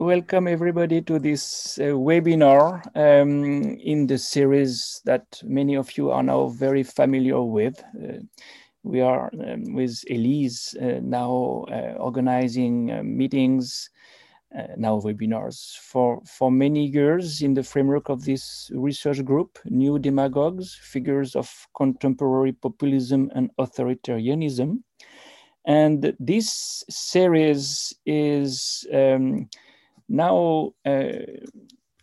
welcome everybody to this uh, webinar um, in the series that many of you are now very familiar with. Uh, we are um, with Elise uh, now uh, organizing uh, meetings, uh, now webinars for, for many years in the framework of this research group, New Demagogues, Figures of Contemporary Populism and Authoritarianism. And this series is um, now, uh,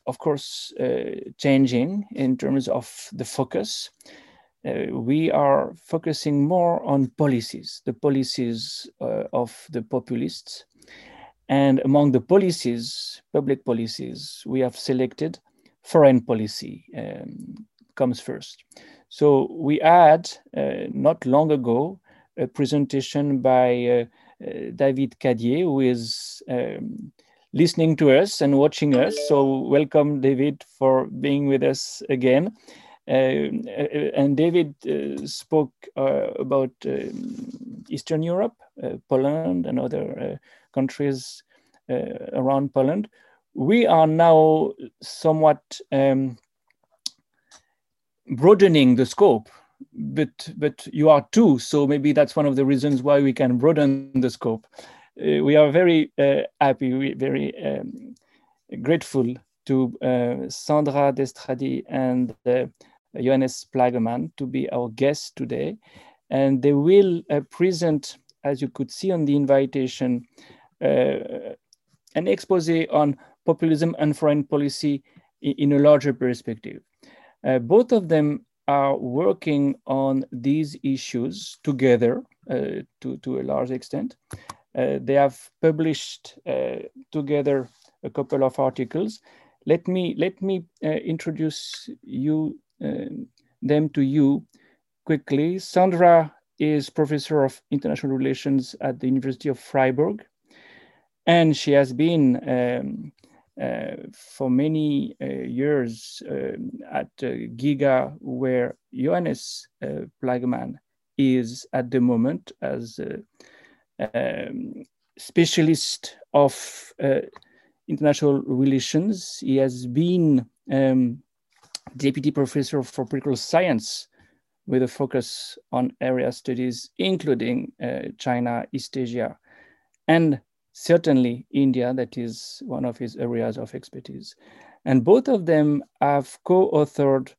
of course, uh, changing in terms of the focus. Uh, we are focusing more on policies, the policies uh, of the populists. And among the policies, public policies, we have selected foreign policy um, comes first. So we had, uh, not long ago, a presentation by uh, David Cadier, who is um, listening to us and watching us. So welcome, David, for being with us again. Uh, and David uh, spoke uh, about um, Eastern Europe, uh, Poland, and other uh, countries uh, around Poland. We are now somewhat um, broadening the scope, but but you are too. So maybe that's one of the reasons why we can broaden the scope. Uh, we are very uh, happy, very um, grateful to uh, Sandra Destradi and Johannes Plagemann to be our guests today. And they will present, as you could see on the invitation, an expose on populism and foreign policy in a larger perspective. Uh, both of them are working on these issues together uh, to, to a large extent. Uh, they have published uh, together a couple of articles. Let me let me uh, introduce you them to you quickly. Sandra is professor of international relations at the University of Freiburg, and she has been um, uh, for many uh, years uh, at GIGA, where Johannes Plagemann is at the moment as um, specialist of uh, international relations. He has been um, deputy professor for political science with a focus on area studies, including uh, China, East Asia, and certainly India, that is one of his areas of expertise. And both of them have co-authored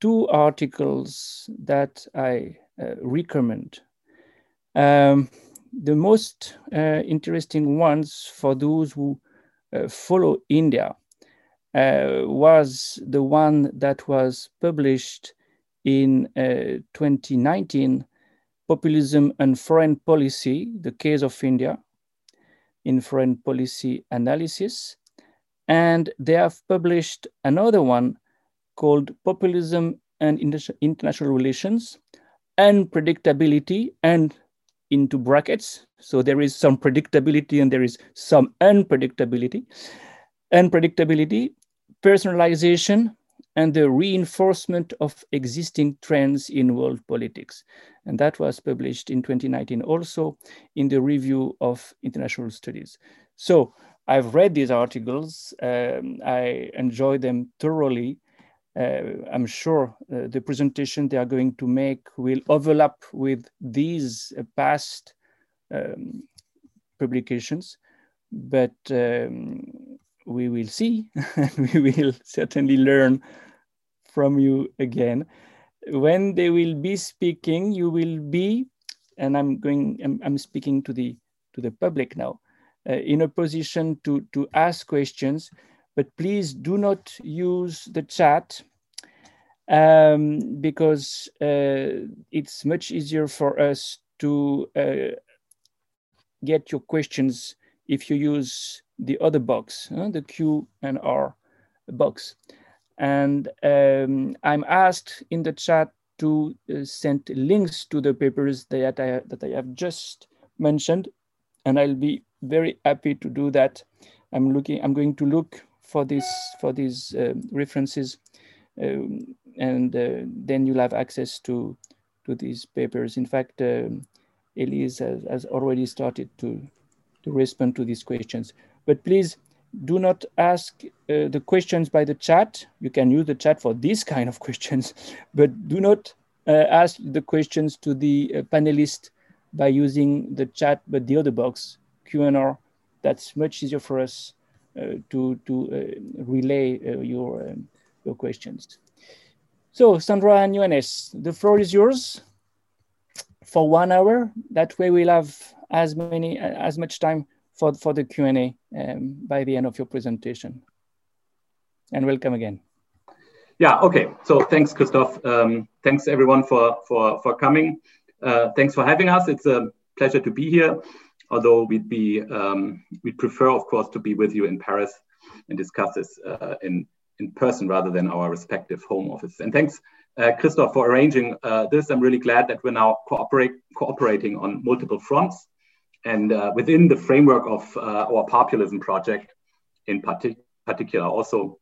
two articles that I uh, recommend. Um, the most uh, interesting ones for those who uh, follow India uh, was the one that was published in uh, 2019, Populism and Foreign Policy, the case of India in foreign policy analysis. And they have published another one called Populism and International Relations, Unpredictability and into brackets. So there is some predictability and there is some unpredictability. Unpredictability, personalization, and the reinforcement of existing trends in world politics. And that was published in 2019 also in the Review of International Studies. So I've read these articles, um, I enjoy them thoroughly. Uh, I'm sure uh, the presentation they are going to make will overlap with these uh, past um, publications, but um, we will see, and we will certainly learn from you again. When they will be speaking, you will be, and I'm going, I'm, I'm speaking to the, to the public now, uh, in a position to, to ask questions. But please do not use the chat um, because uh, it's much easier for us to uh, get your questions if you use the other box, uh, the Q and R box. And um, I'm asked in the chat to uh, send links to the papers that I, that I have just mentioned, and I'll be very happy to do that. I'm looking. I'm going to look for this for these uh, references, um, and uh, then you'll have access to to these papers. In fact, um, Elise has, has, already started to to respond to these questions. But please do not ask uh, the questions by the chat. You can use the chat for these kind of questions, but do not uh, ask the questions to the panelists by using the chat, but the other box, Q&R. That's much easier for us uh, to, to uh, relay uh, your, um, your questions. So Sandra and Johannes, the floor is yours for one hour. That way we'll have as many, as much time for, for the Q&A um, by the end of your presentation. And welcome again. Yeah, okay. So thanks, Christophe. Um, thanks everyone for, for, for coming. Uh, thanks for having us. It's a pleasure to be here, although we'd be, um, we'd prefer, of course, to be with you in Paris and discuss this uh, in, in person rather than our respective home offices. And thanks, uh, Christophe, for arranging uh, this. I'm really glad that we're now cooperate, cooperating on multiple fronts. And uh, within the framework of uh, our populism project in partic particular, also,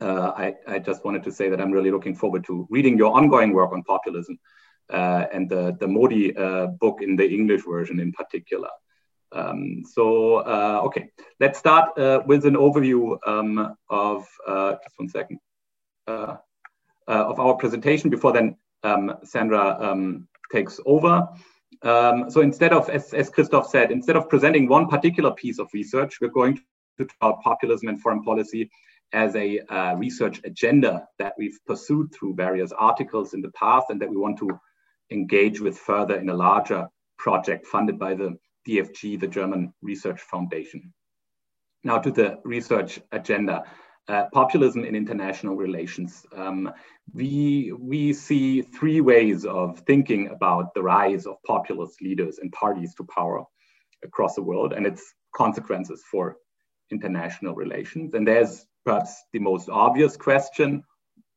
uh, I, I, just wanted to say that I'm really looking forward to reading your ongoing work on populism uh, and the, the Modi book in the English version in particular. Um, so, uh, okay, let's start with an overview um, of, just one second, of our presentation before then um, Sandra um, takes over. Um, so instead of, as, as Christophe said, instead of presenting one particular piece of research, we're going to talk populism and foreign policy as a uh, research agenda that we've pursued through various articles in the past and that we want to engage with further in a larger project funded by the DFG, the German Research Foundation. Now to the research agenda. Uh, populism in international relations. Um, we, we see three ways of thinking about the rise of populist leaders and parties to power across the world and its consequences for international relations. And there's perhaps the most obvious question,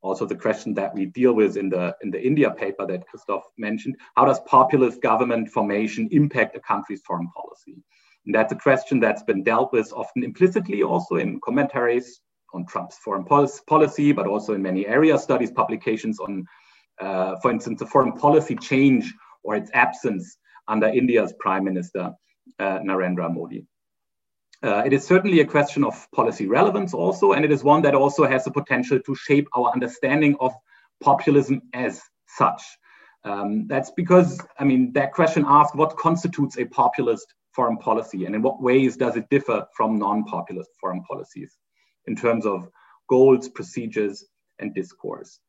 also the question that we deal with in the, in the India paper that Christophe mentioned, how does populist government formation impact a country's foreign policy? And that's a question that's been dealt with often implicitly also in commentaries on Trump's foreign policy, but also in many area studies publications on, uh, for instance, the foreign policy change or its absence under India's Prime Minister uh, Narendra Modi. Uh, it is certainly a question of policy relevance also, and it is one that also has the potential to shape our understanding of populism as such. Um, that's because, I mean, that question asks what constitutes a populist foreign policy and in what ways does it differ from non-populist foreign policies? in terms of goals, procedures, and discourse.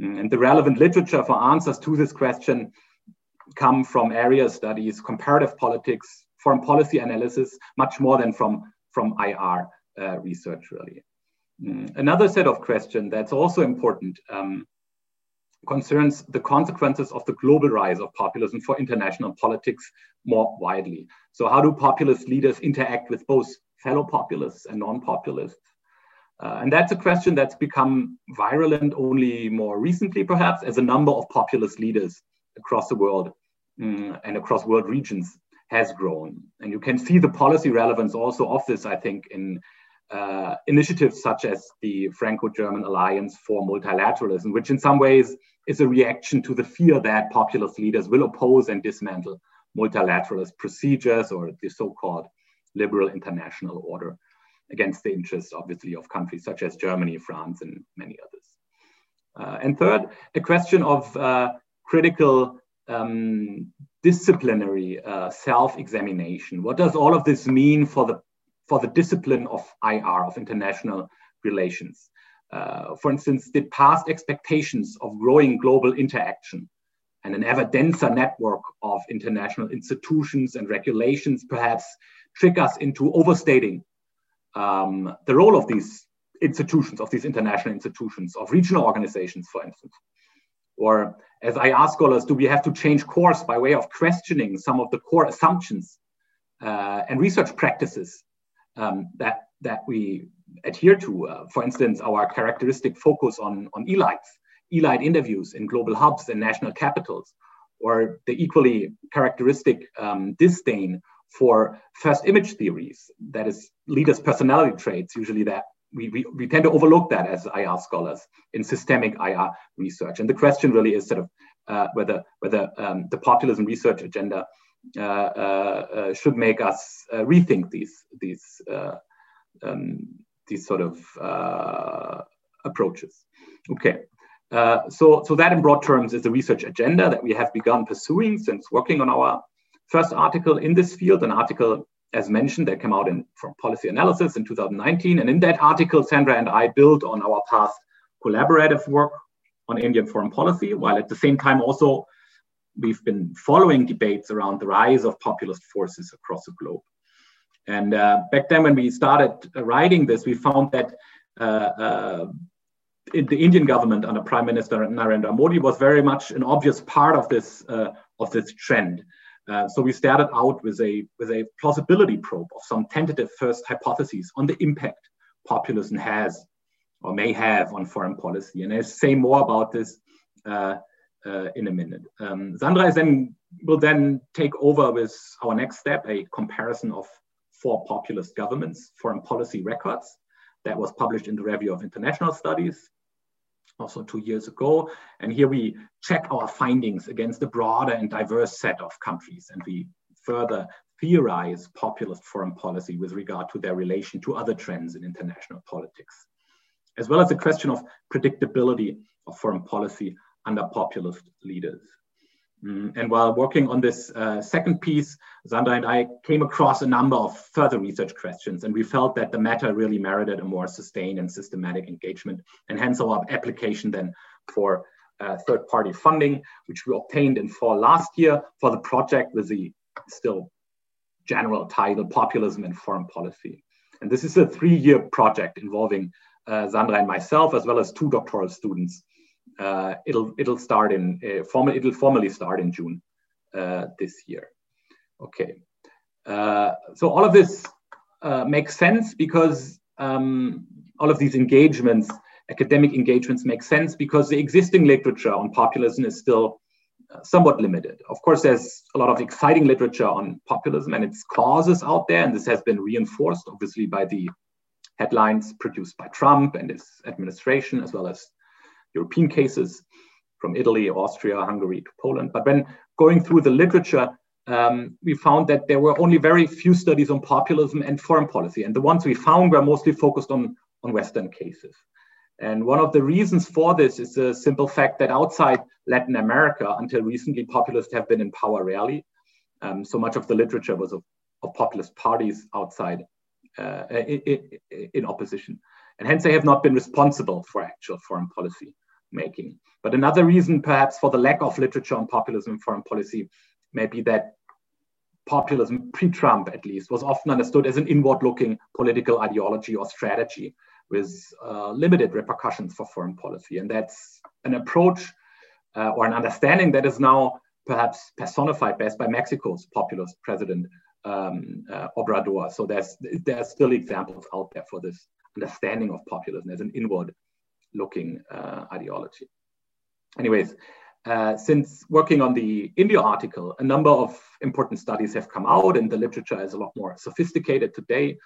Mm, and the relevant literature for answers to this question come from area studies, comparative politics, foreign policy analysis, much more than from, from IR uh, research, really. Mm. Another set of questions that's also important um, concerns the consequences of the global rise of populism for international politics more widely. So how do populist leaders interact with both fellow populists and non-populists? Uh, and that's a question that's become virulent only more recently, perhaps, as a number of populist leaders across the world um, and across world regions has grown. And you can see the policy relevance also of this, I think, in uh, initiatives such as the Franco German Alliance for Multilateralism, which in some ways is a reaction to the fear that populist leaders will oppose and dismantle multilateralist procedures or the so called liberal international order against the interests, obviously, of countries such as Germany, France, and many others. Uh, and third, a question of uh, critical um, disciplinary uh, self-examination. What does all of this mean for the for the discipline of IR of international relations? Uh, for instance, did past expectations of growing global interaction and an ever denser network of international institutions and regulations perhaps trick us into overstating um, the role of these institutions, of these international institutions, of regional organizations, for instance. Or as I IR scholars, do we have to change course by way of questioning some of the core assumptions uh, and research practices um, that, that we adhere to? Uh, for instance, our characteristic focus on, on elites, elite interviews in global hubs and national capitals, or the equally characteristic um, disdain for first image theories, that is leaders' personality traits, usually that we, we, we tend to overlook that as IR scholars in systemic IR research. And the question really is sort of uh, whether, whether um, the populism research agenda uh, uh, uh should make us uh, rethink these, these, uh, um, these sort of approaches. Okay, so, so that in broad terms is the research agenda that we have begun pursuing since working on our first article in this field, an article, as mentioned, that came out in Foreign Policy Analysis in 2019. And in that article, Sandra and I built on our past collaborative work on Indian foreign policy, while at the same time also we've been following debates around the rise of populist forces across the globe. And uh, back then, when we started writing this, we found that uh, uh, the Indian government under Prime Minister Narendra Modi was very much an obvious part of this uh, of this trend. Uh, so we started out with a with a plausibility probe of some tentative first hypotheses on the impact populism has or may have on foreign policy. And I'll say more about this uh, uh, in a minute. Um, Sandra then will then take over with our next step, a comparison of four populist governments foreign policy records that was published in the Review of International Studies also two years ago. And here we check our findings against a broader and diverse set of countries. And we further theorize populist foreign policy with regard to their relation to other trends in international politics, as well as the question of predictability of foreign policy under populist leaders. Mm, and while working on this uh, second piece, Sandra and I came across a number of further research questions, and we felt that the matter really merited a more sustained and systematic engagement, and hence our application then for uh, third-party funding, which we obtained in fall last year for the project with the still general title, Populism and Foreign Policy. And this is a three-year project involving uh, Sandra and myself, as well as two doctoral students uh, it'll it'll start in uh, formal it'll formally start in June uh, this year. Okay, uh, so all of this uh, makes sense because um, all of these engagements, academic engagements, make sense because the existing literature on populism is still uh, somewhat limited. Of course, there's a lot of exciting literature on populism and its causes out there, and this has been reinforced, obviously, by the headlines produced by Trump and his administration, as well as European cases from Italy, Austria, Hungary to Poland. But when going through the literature, um, we found that there were only very few studies on populism and foreign policy. And the ones we found were mostly focused on, on Western cases. And one of the reasons for this is the simple fact that outside Latin America, until recently, populists have been in power rarely. Um, so much of the literature was of, of populist parties outside uh, in, in, opposition. And hence they have not been responsible for actual foreign policy making. But another reason perhaps for the lack of literature on populism in foreign policy may be that populism, pre-Trump at least, was often understood as an inward-looking political ideology or strategy with uh, limited repercussions for foreign policy. And that's an approach uh, or an understanding that is now perhaps personified best by Mexico's populist president, um, uh, Obrador. So there's, there's still examples out there for this understanding of populism as an inward looking uh, ideology. Anyways, uh, since working on the India article, a number of important studies have come out and the literature is a lot more sophisticated today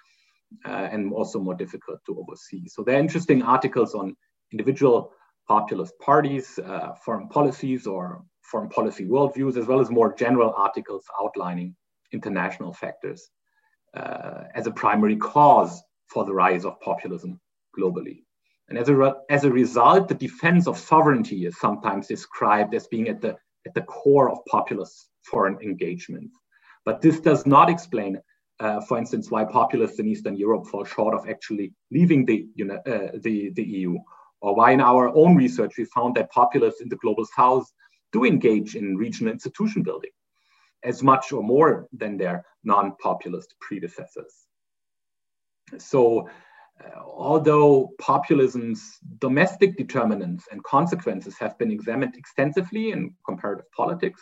uh, and also more difficult to oversee. So there are interesting articles on individual populist parties, uh, foreign policies or foreign policy worldviews, as well as more general articles outlining international factors uh, as a primary cause for the rise of populism globally. And as a, as a result, the defense of sovereignty is sometimes described as being at the, at the core of populist foreign engagement. But this does not explain, uh, for instance, why populists in Eastern Europe fall short of actually leaving the, you know, uh, the, the EU, or why in our own research we found that populists in the global south do engage in regional institution building as much or more than their non-populist predecessors. So although populism's domestic determinants and consequences have been examined extensively in comparative politics,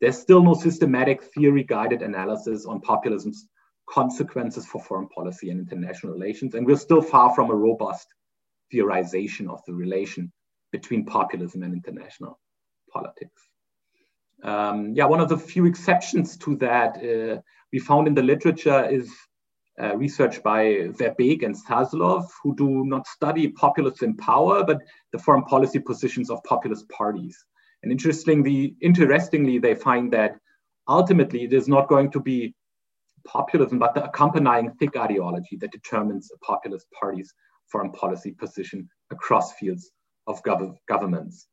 there's still no systematic theory guided analysis on populism's consequences for foreign policy and international relations. And we're still far from a robust theorization of the relation between populism and international politics. Um, yeah, one of the few exceptions to that uh, we found in the literature is uh, research by Verbeek and Zaslove, who do not study populists in power, but the foreign policy positions of populist parties. And interestingly, interestingly, they find that ultimately it is not going to be populism, but the accompanying thick ideology that determines a populist party's foreign policy position across fields of gov governments.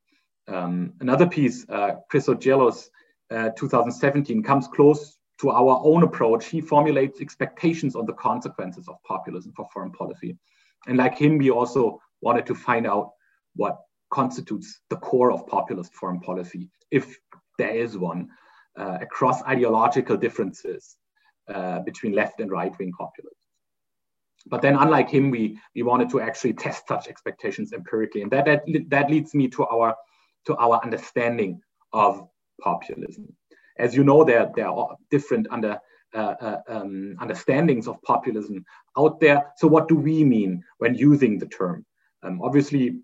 Um, another piece, uh, Chryssogelos, uh, 2017, comes close to our own approach. He formulates expectations on the consequences of populism for foreign policy. And like him, we also wanted to find out what constitutes the core of populist foreign policy, if there is one, uh, across ideological differences uh, between left and right wing populists. But then, unlike him, we, we wanted to actually test such expectations empirically. And that, that, that leads me to our, to our understanding of populism. As you know, there, there are different under, uh, uh, um, understandings of populism out there. So, what do we mean when using the term? Um, obviously,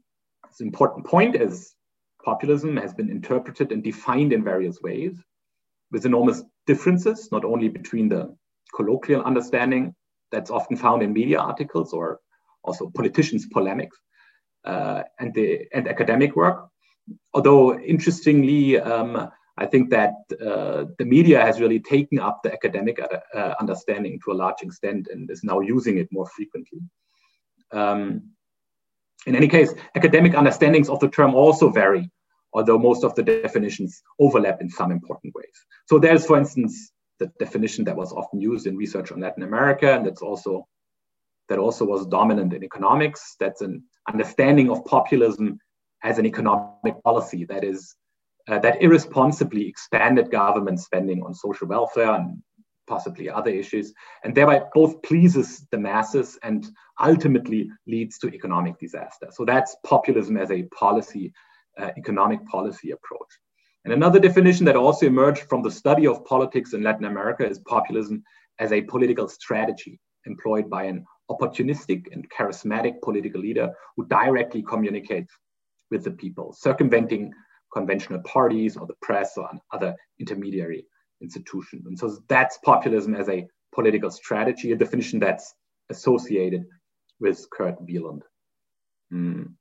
it's an important point as populism has been interpreted and defined in various ways with enormous differences, not only between the colloquial understanding that's often found in media articles or also politicians' polemics uh, and the and academic work. Although interestingly, um, I think that uh, the media has really taken up the academic uh, understanding to a large extent and is now using it more frequently. Um, in any case, academic understandings of the term also vary, although most of the definitions overlap in some important ways. So there's, for instance, the definition that was often used in research on Latin America, and that's also that also was dominant in economics. That's an understanding of populism as an economic policy that is uh, that irresponsibly expanded government spending on social welfare and possibly other issues, and thereby both pleases the masses and ultimately leads to economic disaster. So that's populism as a policy, uh, economic policy approach. And another definition that also emerged from the study of politics in Latin America is populism as a political strategy employed by an opportunistic and charismatic political leader who directly communicates with the people, circumventing conventional parties or the press or other intermediary institution. And so that's populism as a political strategy, a definition that's associated with Kurt Weyland. Mm.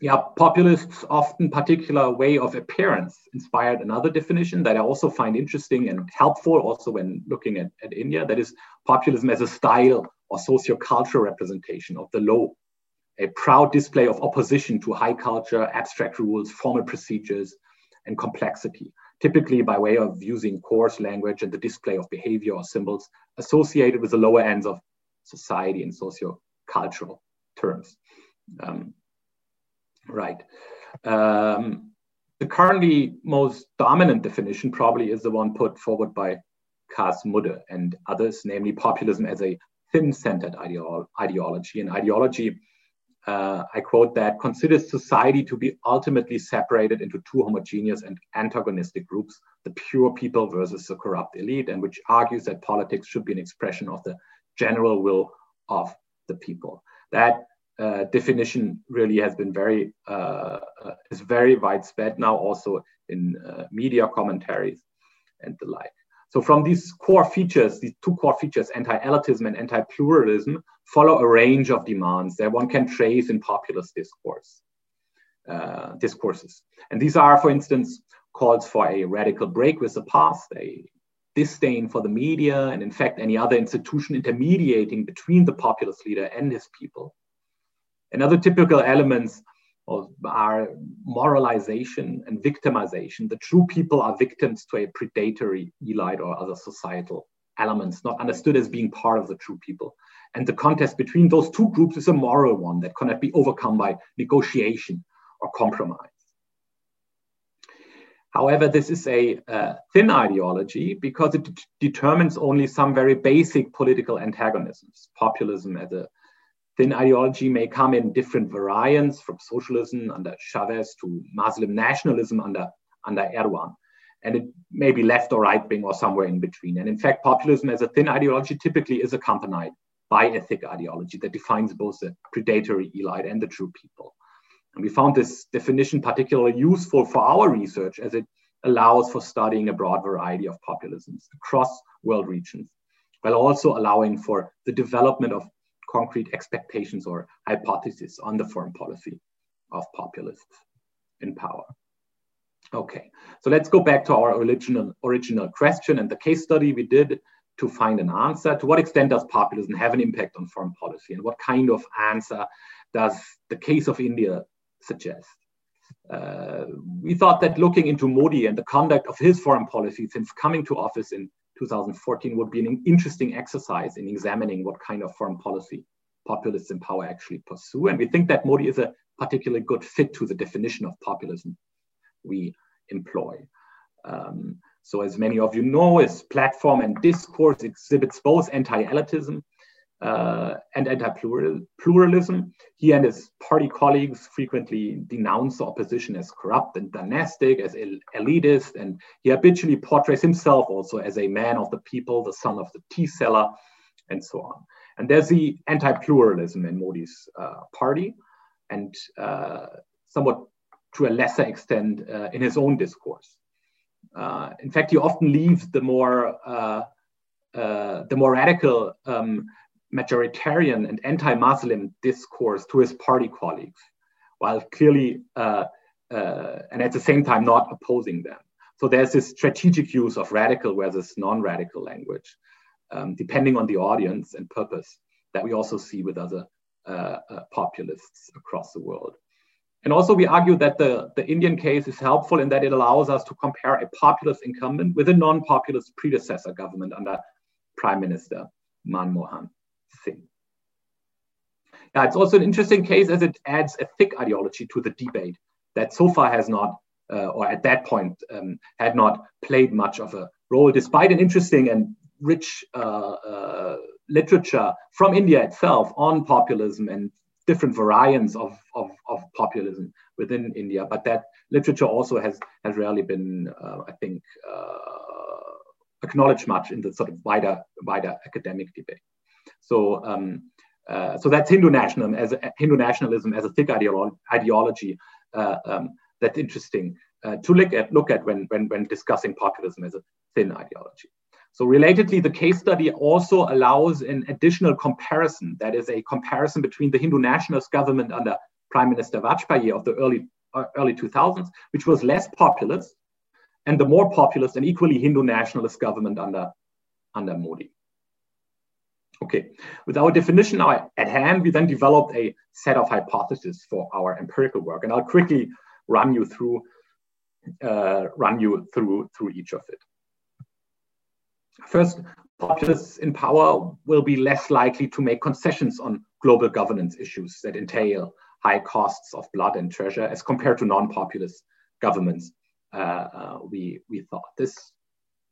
Yeah, populists often particular way of appearance inspired another definition that I also find interesting and helpful also when looking at, at India, that is populism as a style or socio-cultural representation of the low, a proud display of opposition to high culture, abstract rules, formal procedures, and complexity typically by way of using coarse language and the display of behavior or symbols associated with the lower ends of society and socio-cultural terms. Um, right. Um, the currently most dominant definition probably is the one put forward by Cas Mudde and others, namely populism as a thin-centered ideolo ideology, an ideology uh, I quote that considers society to be ultimately separated into two homogeneous and antagonistic groups, the pure people versus the corrupt elite, and which argues that politics should be an expression of the general will of the people. That uh, definition really has been very uh, uh is very widespread now, also in uh, media commentaries and the like. So from these core features, these two core features, anti-elitism and anti-pluralism, follow a range of demands that one can trace in populist discourse, uh, discourses. And these are, for instance, calls for a radical break with the past, a disdain for the media, and in fact, any other institution intermediating between the populist leader and his people. And other typical elements of our moralization and victimization. The true people are victims to a predatory elite or other societal elements, not understood as being part of the true people. And the contest between those two groups is a moral one that cannot be overcome by negotiation or compromise. However, this is a uh, thin ideology because it determines only some very basic political antagonisms. Populism as a Thin ideology may come in different variants from socialism under Chavez to Muslim nationalism under, under Erdogan. And it may be left or right wing or somewhere in between. And in fact, populism as a thin ideology typically is accompanied by a thick ideology that defines both the predatory elite and the true people. And we found this definition particularly useful for our research as it allows for studying a broad variety of populisms across world regions, while also allowing for the development of concrete expectations or hypotheses on the foreign policy of populists in power. Okay, so let's go back to our original, original question and the case study we did to find an answer. To what extent does populism have an impact on foreign policy? And what kind of answer does the case of India suggest? Uh, we thought that looking into Modi and the conduct of his foreign policy since coming to office in 2014 would be an interesting exercise in examining what kind of foreign policy populists in power actually pursue. And we think that Modi is a particularly good fit to the definition of populism we employ. Um, so as many of you know, his platform and discourse exhibits both anti-elitism uh, and anti-pluralism. He and his party colleagues frequently denounce the opposition as corrupt and dynastic, as elitist, and he habitually portrays himself also as a man of the people, the son of the tea seller, and so on. And there's the anti-pluralism in Modi's uh, party, and uh, somewhat to a lesser extent uh, in his own discourse. Uh, in fact, he often leaves the more uh, the more radical um, majoritarian and anti-Muslim discourse to his party colleagues, while clearly uh, uh, and at the same time not opposing them. So there's this strategic use of radical versus non-radical language, um, depending on the audience and purpose that we also see with other uh, populists across the world. And also we argue that the, the Indian case is helpful in that it allows us to compare a populist incumbent with a non-populist predecessor government under Prime Minister Manmohan. Yeah, it's also an interesting case as it adds a thick ideology to the debate that so far has not, uh, or at that point, um, had not played much of a role, despite an interesting and rich uh, uh, literature from India itself on populism and different variants of, of, of, populism within India, but that literature also has, has rarely been, uh, I think, uh, acknowledged much in the sort of wider, wider academic debate. So, um, uh, so that's Hindu nationalism as a, Hindu nationalism as a thick ideolo ideology. Uh, um, that's interesting uh, to look at, look at when, when, when discussing populism as a thin ideology. So relatedly, the case study also allows an additional comparison. That is a comparison between the Hindu nationalist government under Prime Minister Vajpayee of the early, uh, early 2000s, which was less populist, and the more populist and equally Hindu nationalist government under, under Modi. Okay, with our definition now at hand, we then developed a set of hypotheses for our empirical work, and I'll quickly run you through uh, run you through through each of it. First, populists in power will be less likely to make concessions on global governance issues that entail high costs of blood and treasure as compared to non-populist governments, uh, uh, we, we thought. This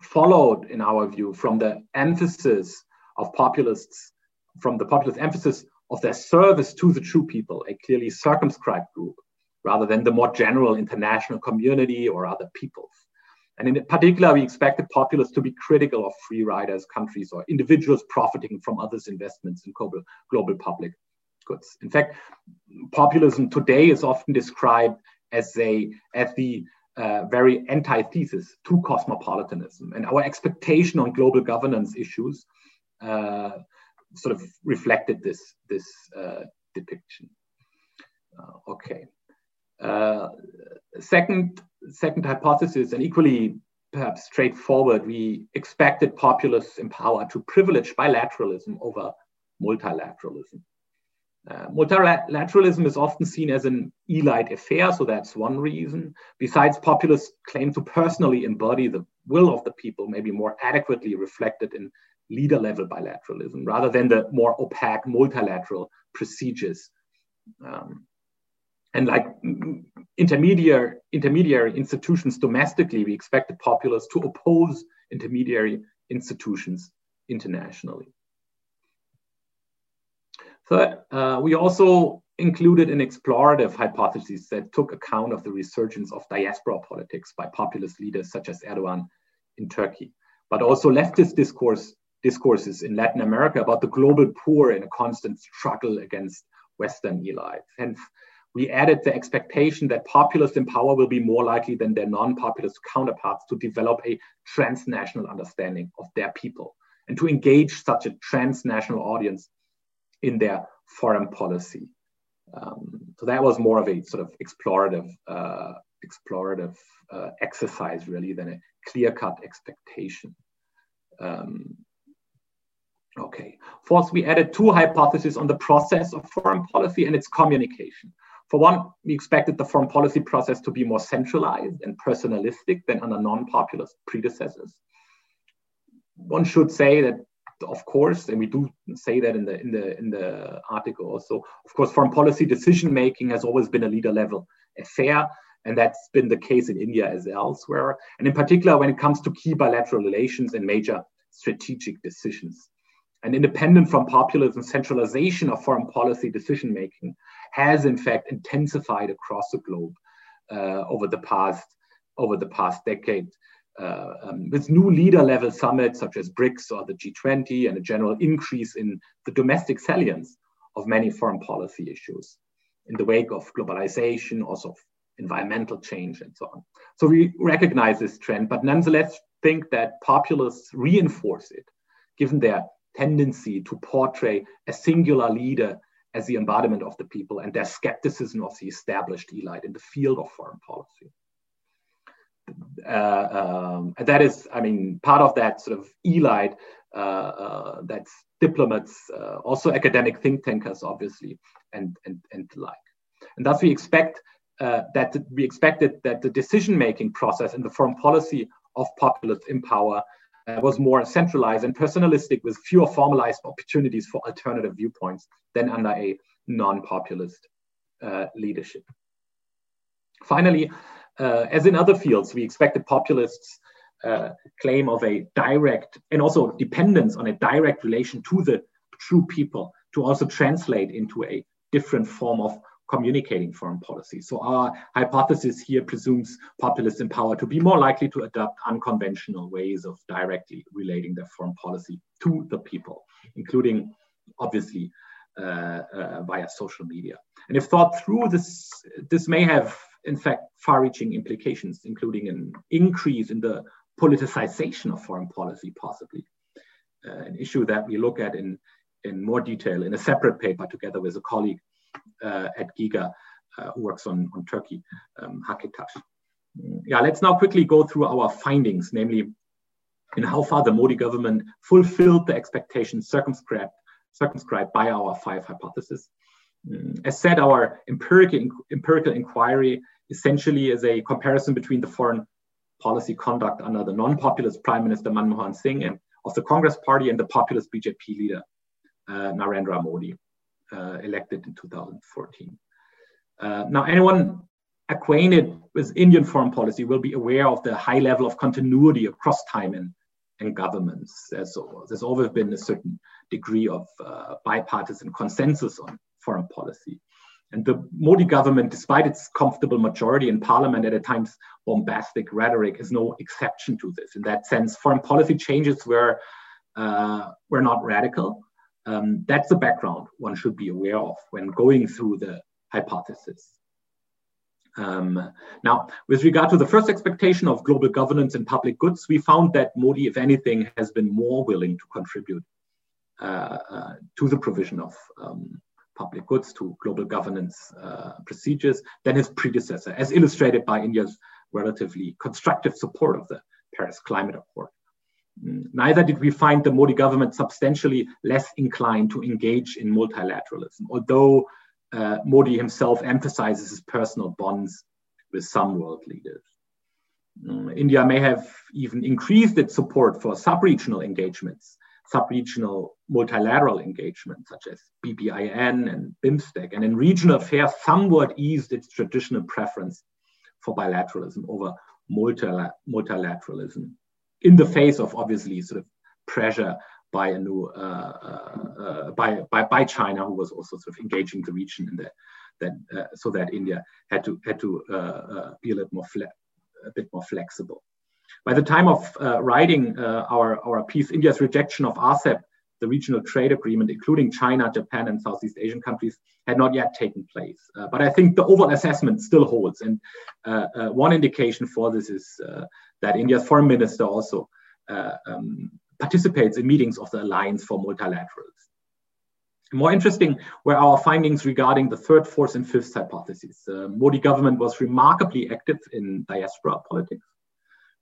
followed, in our view, from the emphasis of populists, from the populist emphasis of their service to the true people, a clearly circumscribed group, rather than the more general international community or other peoples. And in particular, we expected populists to be critical of free riders, countries, or individuals profiting from others' investments in global, global public goods. In fact, populism today is often described as a as the uh, very antithesis to cosmopolitanism, and our expectation on global governance issues uh, sort of reflected this this uh, depiction. Uh, okay. Uh, second, second hypothesis, and equally perhaps straightforward, we expected populists in power to privilege bilateralism over multilateralism. Uh, multilateralism is often seen as an elite affair, so that's one reason. Besides, populists claim to personally embody the will of the people, maybe more adequately reflected in leader level bilateralism, rather than the more opaque multilateral procedures um, and like intermediary intermediary institutions domestically, we expect the populace to oppose intermediary institutions internationally. Third, uh, we also included an explorative hypothesis that took account of the resurgence of diaspora politics by populist leaders such as Erdogan in Turkey, but also leftist discourse, discourses in Latin America about the global poor in a constant struggle against Western elites. Hence, we added the expectation that populists in power will be more likely than their non-populist counterparts to develop a transnational understanding of their people and to engage such a transnational audience in their foreign policy. Um, so that was more of a sort of explorative, uh, explorative uh, exercise really than a clear-cut expectation. Um, Okay. Fourth, we added two hypotheses on the process of foreign policy and its communication. For one, we expected the foreign policy process to be more centralized and personalistic than under non-populist predecessors. One should say that, of course, and we do say that in the in the in the article also. Of course, foreign policy decision making has always been a leader level affair, and that's been the case in India as elsewhere. And in particular, when it comes to key bilateral relations and major strategic decisions. And independent from populism, centralization of foreign policy decision making has in fact intensified across the globe uh, over the past over the past decade. Uh, um, with new leader level summits such as BRICS or the G20 and a general increase in the domestic salience of many foreign policy issues in the wake of globalization, also of environmental change and so on. So we recognize this trend, but nonetheless think that populists reinforce it, given their tendency to portray a singular leader as the embodiment of the people and their skepticism of the established elite in the field of foreign policy. Uh, um, that is, I mean, part of that sort of elite, uh, uh, that's diplomats, uh, also academic think tankers, obviously, and, and, and the like. And thus we expect uh, that we expected that the decision-making process in the foreign policy of populists in power was more centralized and personalistic with fewer formalized opportunities for alternative viewpoints than under a non-populist uh, leadership. Finally, uh, as in other fields, we expected populists uh, claim of a direct and also dependence on a direct relation to the true people to also translate into a different form of communicating foreign policy. So our hypothesis here presumes populists in power to be more likely to adopt unconventional ways of directly relating their foreign policy to the people, including obviously uh, uh, via social media. And if thought through, this, this may have in fact far-reaching implications, including an increase in the politicization of foreign policy, possibly. Uh, an issue that we look at in, in more detail in a separate paper together with a colleague at GIGA uh, who works on, on Turkey, um, Hakan Taş. Yeah, let's now quickly go through our findings, namely in how far the Modi government fulfilled the expectations circumscribed, circumscribed by our five hypotheses. Mm, as said, our empirical, empirical inquiry essentially is a comparison between the foreign policy conduct under the non-populist Prime Minister Manmohan Singh and of the Congress Party and the populist BJP leader uh, Narendra Modi uh, elected in 2014. Uh, now, anyone acquainted with Indian foreign policy will be aware of the high level of continuity across time and, and governments. There's, there's always been a certain degree of uh, bipartisan consensus on foreign policy. And the Modi government, despite its comfortable majority in parliament and at times bombastic rhetoric, is no exception to this. In that sense, foreign policy changes were, uh, were not radical, um, that's the background one should be aware of when going through the hypothesis. Um, now, with regard to the first expectation of global governance and public goods, we found that Modi, if anything, has been more willing to contribute uh, uh, to the provision of um, public goods, to global governance uh, procedures than his predecessor, as illustrated by India's relatively constructive support of the Paris Climate Accord. Neither did we find the Modi government substantially less inclined to engage in multilateralism, although uh, Modi himself emphasizes his personal bonds with some world leaders. Um, India may have even increased its support for sub-regional engagements, sub-regional multilateral engagements such as BBIN and BIMSTEC, and in regional affairs somewhat eased its traditional preference for bilateralism over multilateralism in the face of obviously sort of pressure by a new uh, uh, uh, by, by by China, who was also sort of engaging the region in that that uh, so that India had to had to uh, uh, be a little more a bit more flexible. By the time of writing our our piece, India's rejection of RCEP, the regional trade agreement, including China, Japan, and Southeast Asian countries, had not yet taken place. but I think the overall assessment still holds, and one indication for this is that India's foreign minister also uh, um, participates in meetings of the Alliance for Multilateralism. More interesting were our findings regarding the third, fourth, and fifth hypotheses. The Modi government was remarkably active in diaspora politics.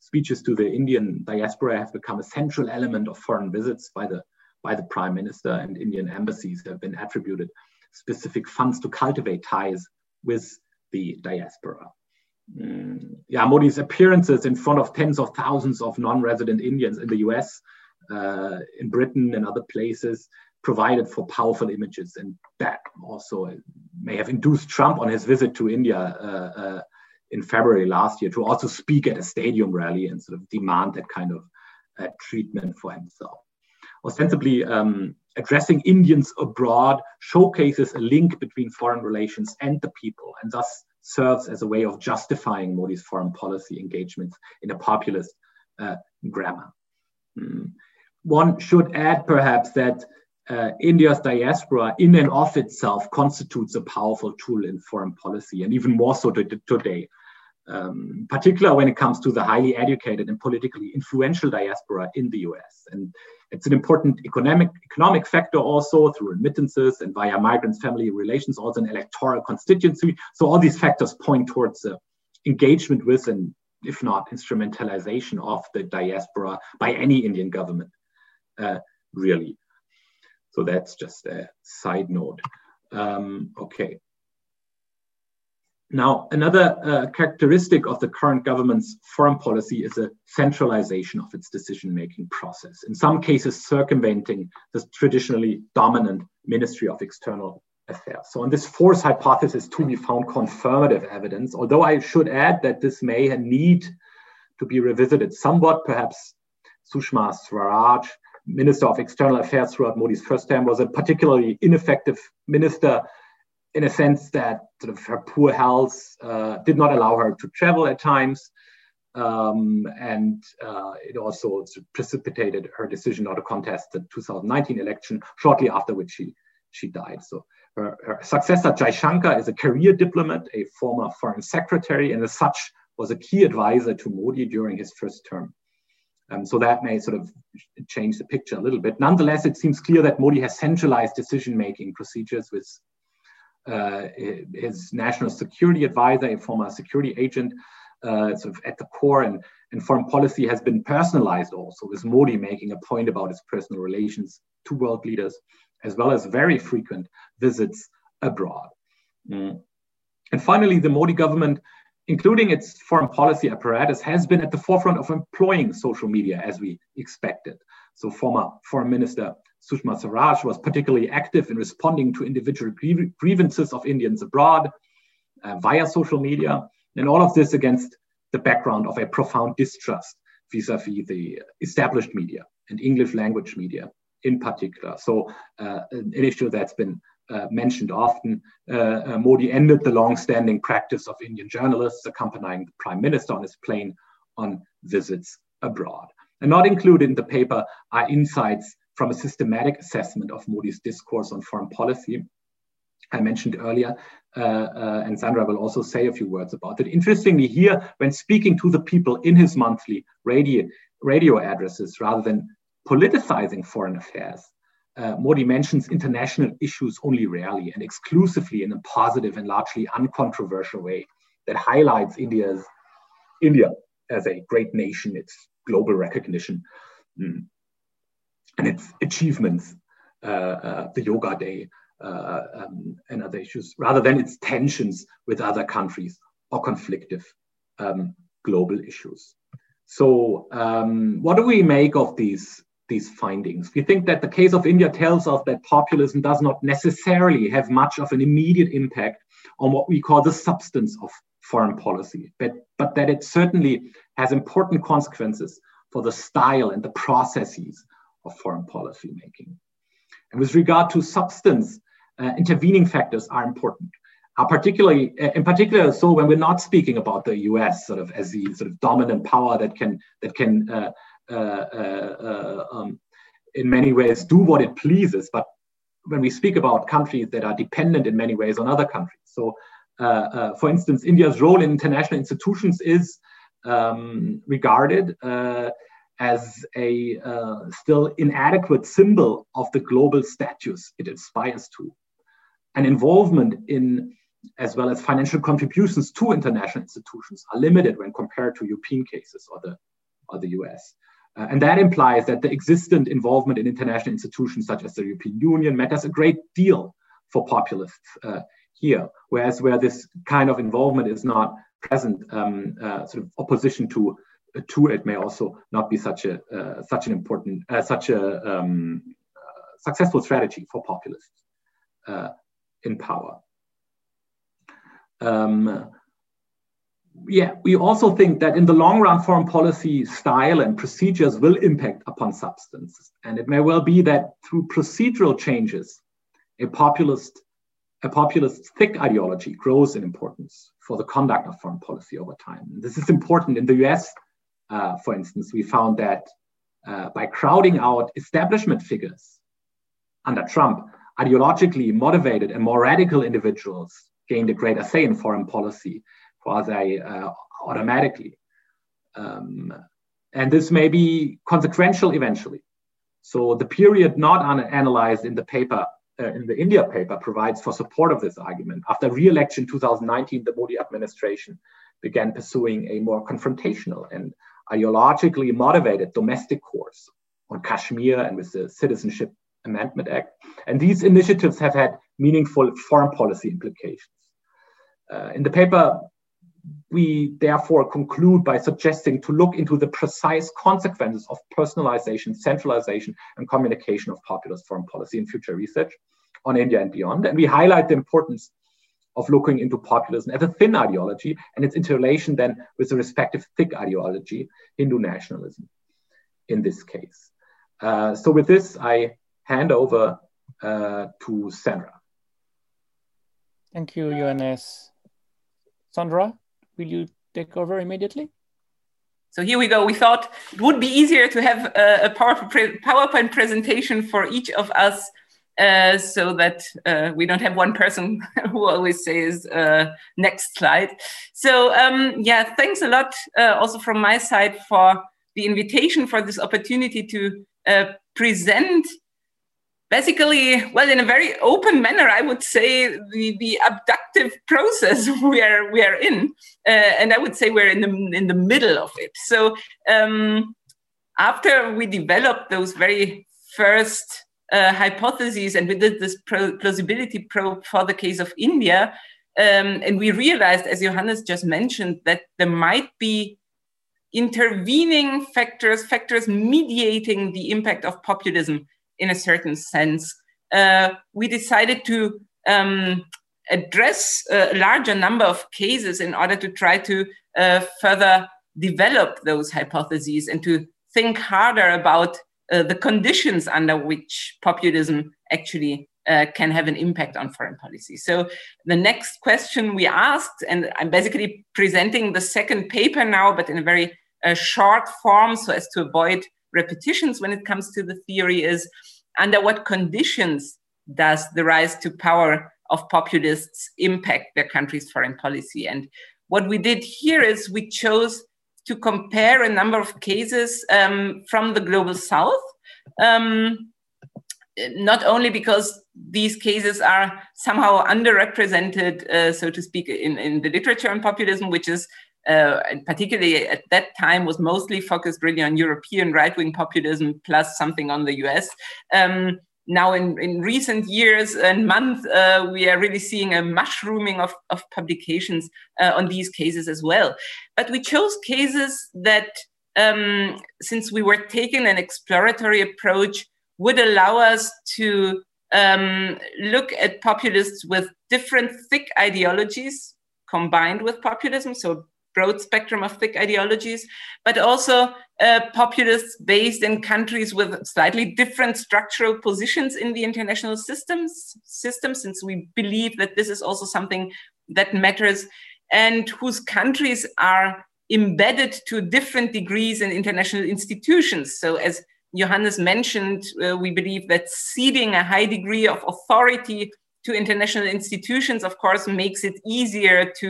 Speeches to the Indian diaspora have become a central element of foreign visits by the by the prime minister and Indian embassies have been attributed specific funds to cultivate ties with the diaspora. Yeah, Modi's appearances in front of tens of thousands of non-resident Indians in the US, uh, in Britain and other places provided for powerful images. And that also may have induced Trump on his visit to India uh, uh, in February last year to also speak at a stadium rally and sort of demand that kind of uh, treatment for himself. Ostensibly, um, addressing Indians abroad showcases a link between foreign relations and the people, and thus serves as a way of justifying Modi's foreign policy engagements in a populist uh, grammar. Mm. One should add, perhaps, that uh, India's diaspora, in and of itself, constitutes a powerful tool in foreign policy, and even more so today um, particularly when it comes to the highly educated and politically influential diaspora in the US. And it's an important economic, economic factor also through remittances and via migrants' family relations, also an electoral constituency. So all these factors point towards uh, engagement with and if not instrumentalization of the diaspora by any Indian government, uh, really. So that's just a side note. Um, okay. Now, another uh, characteristic of the current government's foreign policy is a centralization of its decision making process, in some cases, circumventing the traditionally dominant Ministry of External Affairs. So, on this fourth hypothesis, too, we found confirmative evidence, although I should add that this may need to be revisited somewhat. Perhaps Sushma Swaraj, Minister of External Affairs throughout Modi's first term, was a particularly ineffective minister in a sense that sort of her poor health uh, did not allow her to travel at times. Um, and uh, it also precipitated her decision not to contest the 2019 election, shortly after which she, she died. So her, her successor, Jaishankar, is a career diplomat, a former foreign secretary, and as such was a key advisor to Modi during his first term. Um, so that may sort of change the picture a little bit. Nonetheless, it seems clear that Modi has centralized decision-making procedures with his national security advisor, a former security agent, uh, sort of at the core, and, and foreign policy has been personalized also, with Modi making a point about his personal relations to world leaders, as well as very frequent visits abroad. Mm. And finally, the Modi government, including its foreign policy apparatus, has been at the forefront of employing social media as we expected. So, former Foreign Minister Sushma Swaraj was particularly active in responding to individual grievances of Indians abroad uh, via social media, and all of this against the background of a profound distrust vis-a-vis the established media and English language media in particular. So uh, an issue that's been uh, mentioned often, uh, uh, Modi ended the long-standing practice of Indian journalists accompanying the prime minister on his plane on visits abroad. And not included in the paper are insights from a systematic assessment of Modi's discourse on foreign policy. I mentioned earlier, uh, uh, and Sandra will also say a few words about it. Interestingly, here, when speaking to the people in his monthly radio, radio addresses, rather than politicizing foreign affairs, uh, Modi mentions international issues only rarely and exclusively in a positive and largely uncontroversial way that highlights India's India as a great nation, its global recognition. Mm and its achievements, uh, uh, the Yoga Day, uh, um, and other issues, rather than its tensions with other countries or conflictive um, global issues. So, um, what do we make of these these findings? We think that the case of India tells us that populism does not necessarily have much of an immediate impact on what we call the substance of foreign policy, but, but that it certainly has important consequences for the style and the processes of foreign policy making. And with regard to substance, uh, intervening factors are important. Uh, particularly, uh, in particular, so when we're not speaking about the U.S. sort of as the sort of dominant power that can that can uh, uh, uh, um, in many ways do what it pleases, but when we speak about countries that are dependent in many ways on other countries. So, for instance, India's role in international institutions is um, regarded as a uh, still inadequate symbol of the global status it aspires to. And involvement in, as well as financial contributions to international institutions, are limited when compared to European cases or the, or the US. Uh, and that implies that the existent involvement in international institutions such as the European Union matters a great deal for populists uh, here, whereas where this kind of involvement is not present, um, uh, sort of opposition to to it may also not be such a uh, such an important uh, such a um, successful strategy for populists uh, in power. Um, yeah, we also think that in the long run, foreign policy style and procedures will impact upon substance. And it may well be that through procedural changes, a populist, a populist thick ideology grows in importance for the conduct of foreign policy over time. This is important in the US, uh, for instance. We found that uh, by crowding out establishment figures under Trump, ideologically motivated and more radical individuals gained a greater say in foreign policy quasi uh, automatically. Um, and this may be consequential eventually. So the period not analyzed in the paper, uh, in the India paper, provides for support of this argument. After re-election 2019, the Modi administration began pursuing a more confrontational and ideologically motivated domestic course on Kashmir and with the Citizenship Amendment Act. And these initiatives have had meaningful foreign policy implications. Uh, in the paper, we therefore conclude by suggesting to look into the precise consequences of personalization, centralization, and communication of populist foreign policy in future research on India and beyond. And we highlight the importance of looking into populism as a thin ideology and its interrelation then with the respective thick ideology, Hindu nationalism in this case. Uh, so with this, I hand over uh, to Sandra. Thank you, Johannes. Sandra, will you take over immediately? So here we go. We thought it would be easier to have a, PowerPoint presentation for each of us uh, so that uh, we don't have one person who always says uh, next slide. So um, yeah, thanks a lot uh, also from my side for the invitation for this opportunity to uh, present basically, well, in a very open manner, I would say the, the abductive process we are we are in, uh, and I would say we're in the in the middle of it. So um, after we developed those very first uh, hypotheses, and we did this plausibility probe for the case of India, um, and we realized, as Johannes just mentioned, that there might be intervening factors, factors mediating the impact of populism in a certain sense, uh, we decided to um, address a larger number of cases in order to try to uh, further develop those hypotheses and to think harder about uh, the conditions under which populism actually uh, can have an impact on foreign policy. So the next question we asked, and I'm basically presenting the second paper now, but in a very uh, short form so as to avoid repetitions when it comes to the theory is under what conditions does the rise to power of populists impact their country's foreign policy? And what we did here is we chose to compare a number of cases um, from the global south. Um, not only because these cases are somehow underrepresented, uh, so to speak, in, in the literature on populism, which is uh, particularly at that time was mostly focused really on European right-wing populism plus something on the US. Um, now in, in recent years and months, uh, we are really seeing a mushrooming of, of publications uh, on these cases as well. But we chose cases that, um, since we were taking an exploratory approach, would allow us to um, look at populists with different thick ideologies combined with populism, so broad spectrum of thick ideologies, but also uh, populists based in countries with slightly different structural positions in the international systems system, since we believe that this is also something that matters, and whose countries are embedded to different degrees in international institutions. So as Johannes mentioned, uh, we believe that ceding a high degree of authority to international institutions, of course, makes it easier to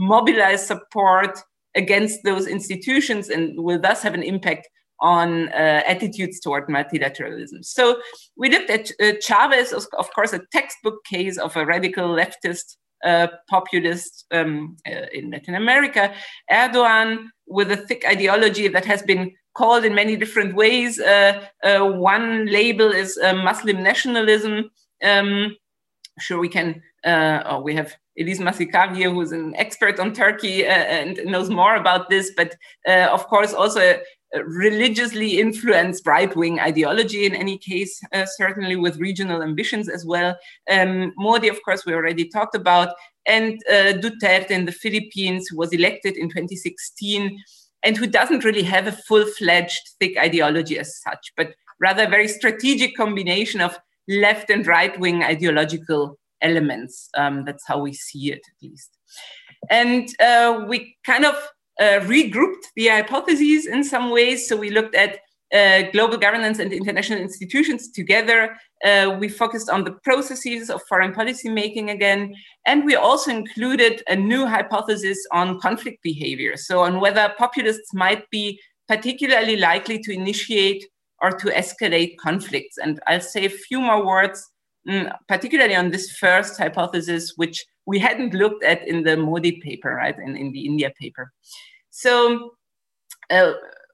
mobilize support against those institutions and will thus have an impact on uh, attitudes toward multilateralism. So we looked at uh, Chavez, of course, a textbook case of a radical leftist uh, populist um, uh, in Latin America, Erdogan with a thick ideology that has been called in many different ways. Uh, uh, one label is Muslim nationalism. Um, sure, we can, uh, or we have Elise Massicard here, who's an expert on Turkey uh, and knows more about this, but uh, of course also a religiously influenced right-wing ideology in any case, certainly with regional ambitions as well. Um, Modi, of course, we already talked about, and Duterte in the Philippines, who was elected in 2016, and who doesn't really have a full-fledged thick ideology as such, but rather a very strategic combination of left and right-wing ideological elements. Um, that's how we see it, at least. And uh, we kind of uh, regrouped the hypotheses in some ways. So we looked at uh, global governance and international institutions together. Uh, we focused on the processes of foreign policy making again. And we also included a new hypothesis on conflict behavior. So, on whether populists might be particularly likely to initiate or to escalate conflicts. And I'll say a few more words, particularly on this first hypothesis, which we hadn't looked at in the Modi paper, right, in, in the India paper. So, uh,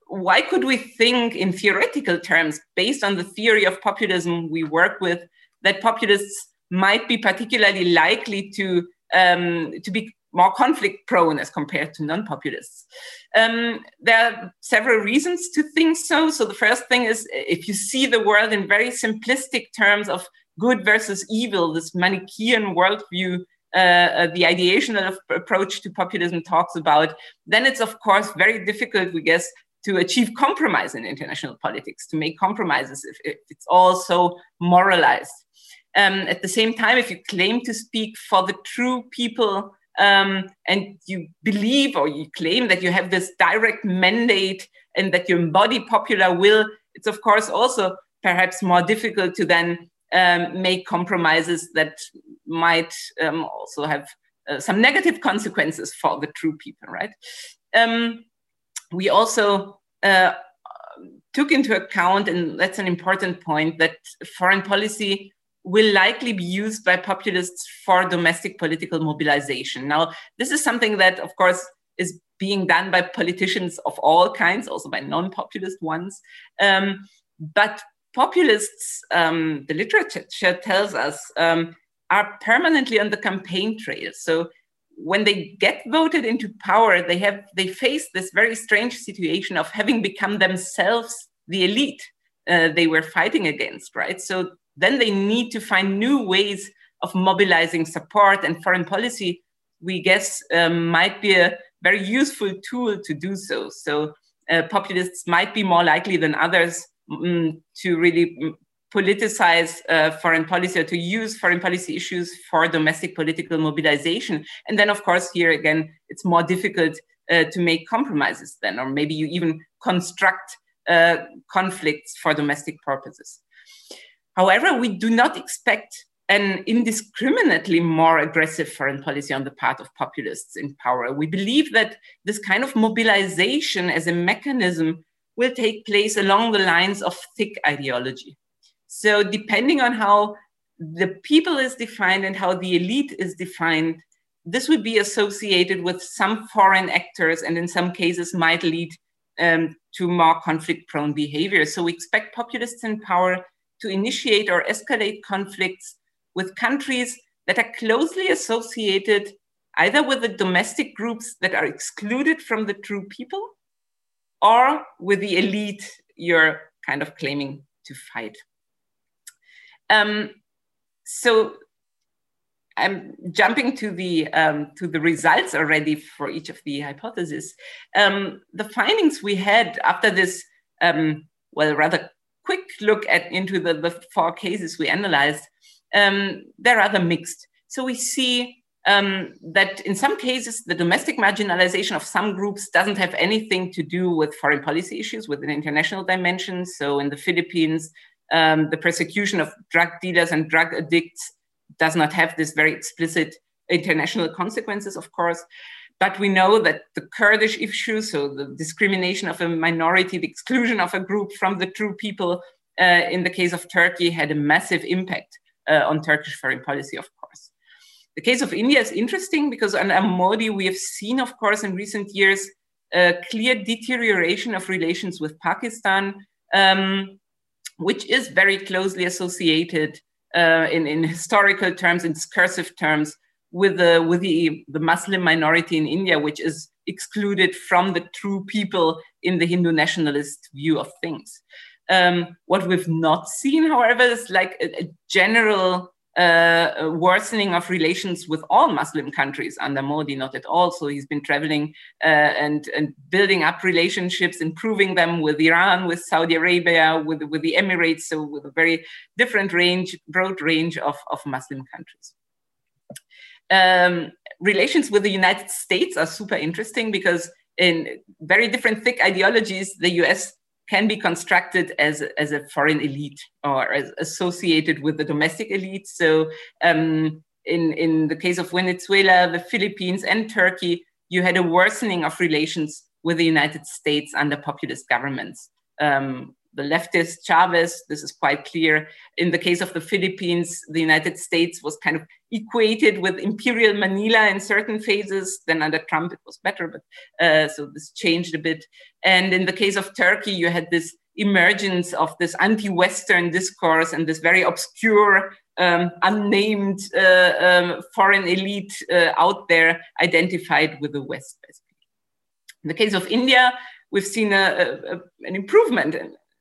why could we think in theoretical terms, based on the theory of populism we work with, that populists might be particularly likely to um, to be more conflict prone as compared to non-populists. Um, there are several reasons to think so. So the first thing is if you see the world in very simplistic terms of good versus evil, this Manichaean worldview uh, uh, the ideational approach to populism talks about, then it's of course very difficult, we guess, to achieve compromise in international politics, to make compromises if, if it's all so moralized. Um, at the same time, if you claim to speak for the true people um, and you believe or you claim that you have this direct mandate and that you embody popular will, it's of course also perhaps more difficult to then um, make compromises that might um, also have uh, some negative consequences for the true people, right? Um, we also uh, took into account, and that's an important point, that foreign policy will likely be used by populists for domestic political mobilization. Now, this is something that, of course, is being done by politicians of all kinds, also by non populist ones. Um, but populists, um, the literature tells us, um, are permanently on the campaign trail. So when they get voted into power, they have they face this very strange situation of having become themselves the elite uh, they were fighting against, right? So then they need to find new ways of mobilizing support and foreign policy. We guess um, might be a very useful tool to do so. So uh, populists might be more likely than others um, to really mm, politicize uh, foreign policy or to use foreign policy issues for domestic political mobilization. And then, of course, here again, it's more difficult uh, to make compromises then, or maybe you even construct uh, conflicts for domestic purposes. However, we do not expect an indiscriminately more aggressive foreign policy on the part of populists in power. We believe that this kind of mobilization as a mechanism will take place along the lines of thick ideology. So, depending on how the people is defined and how the elite is defined, this would be associated with some foreign actors and in some cases might lead um, to more conflict prone behavior. So, we expect populists in power to initiate or escalate conflicts with countries that are closely associated either with the domestic groups that are excluded from the true people or with the elite you're kind of claiming to fight. Um, so I'm jumping to the um, to the results already for each of the hypotheses. Um, the findings we had after this, um, well, rather quick look at into the, the four cases we analyzed, um, they're rather mixed. So we see um, that in some cases, the domestic marginalization of some groups doesn't have anything to do with foreign policy issues with an international dimension. So in the Philippines, um, the persecution of drug dealers and drug addicts does not have this very explicit international consequences, of course. But we know that the Kurdish issue, so the discrimination of a minority, the exclusion of a group from the true people, uh, in the case of Turkey, had a massive impact uh, on Turkish foreign policy, of. The case of India is interesting because under Modi, we have seen, of course, in recent years, a clear deterioration of relations with Pakistan, um, which is very closely associated uh, in, in historical terms, in discursive terms, with the with the, the Muslim minority in India, which is excluded from the true people in the Hindu nationalist view of things. Um, what we've not seen, however, is like a, a general uh, worsening of relations with all Muslim countries under Modi, not at all. So he's been traveling uh, and, and building up relationships, improving them with Iran, with Saudi Arabia, with, with the Emirates, so with a very different range, broad range of, of Muslim countries. Um, relations with the United States are super interesting because in very different thick ideologies, the US can be constructed as, as a foreign elite or as associated with the domestic elite. So um, in, in the case of Venezuela, the Philippines and Turkey, you had a worsening of relations with the United States under populist governments. Um, the leftist Chavez, this is quite clear. In the case of the Philippines, the United States was kind of equated with imperial Manila in certain phases. Then under Trump, it was better, but uh, so this changed a bit. And in the case of Turkey, you had this emergence of this anti-Western discourse and this very obscure, um, unnamed uh, um, foreign elite uh, out there identified with the West, basically. In the case of India, we've seen a, a, an improvement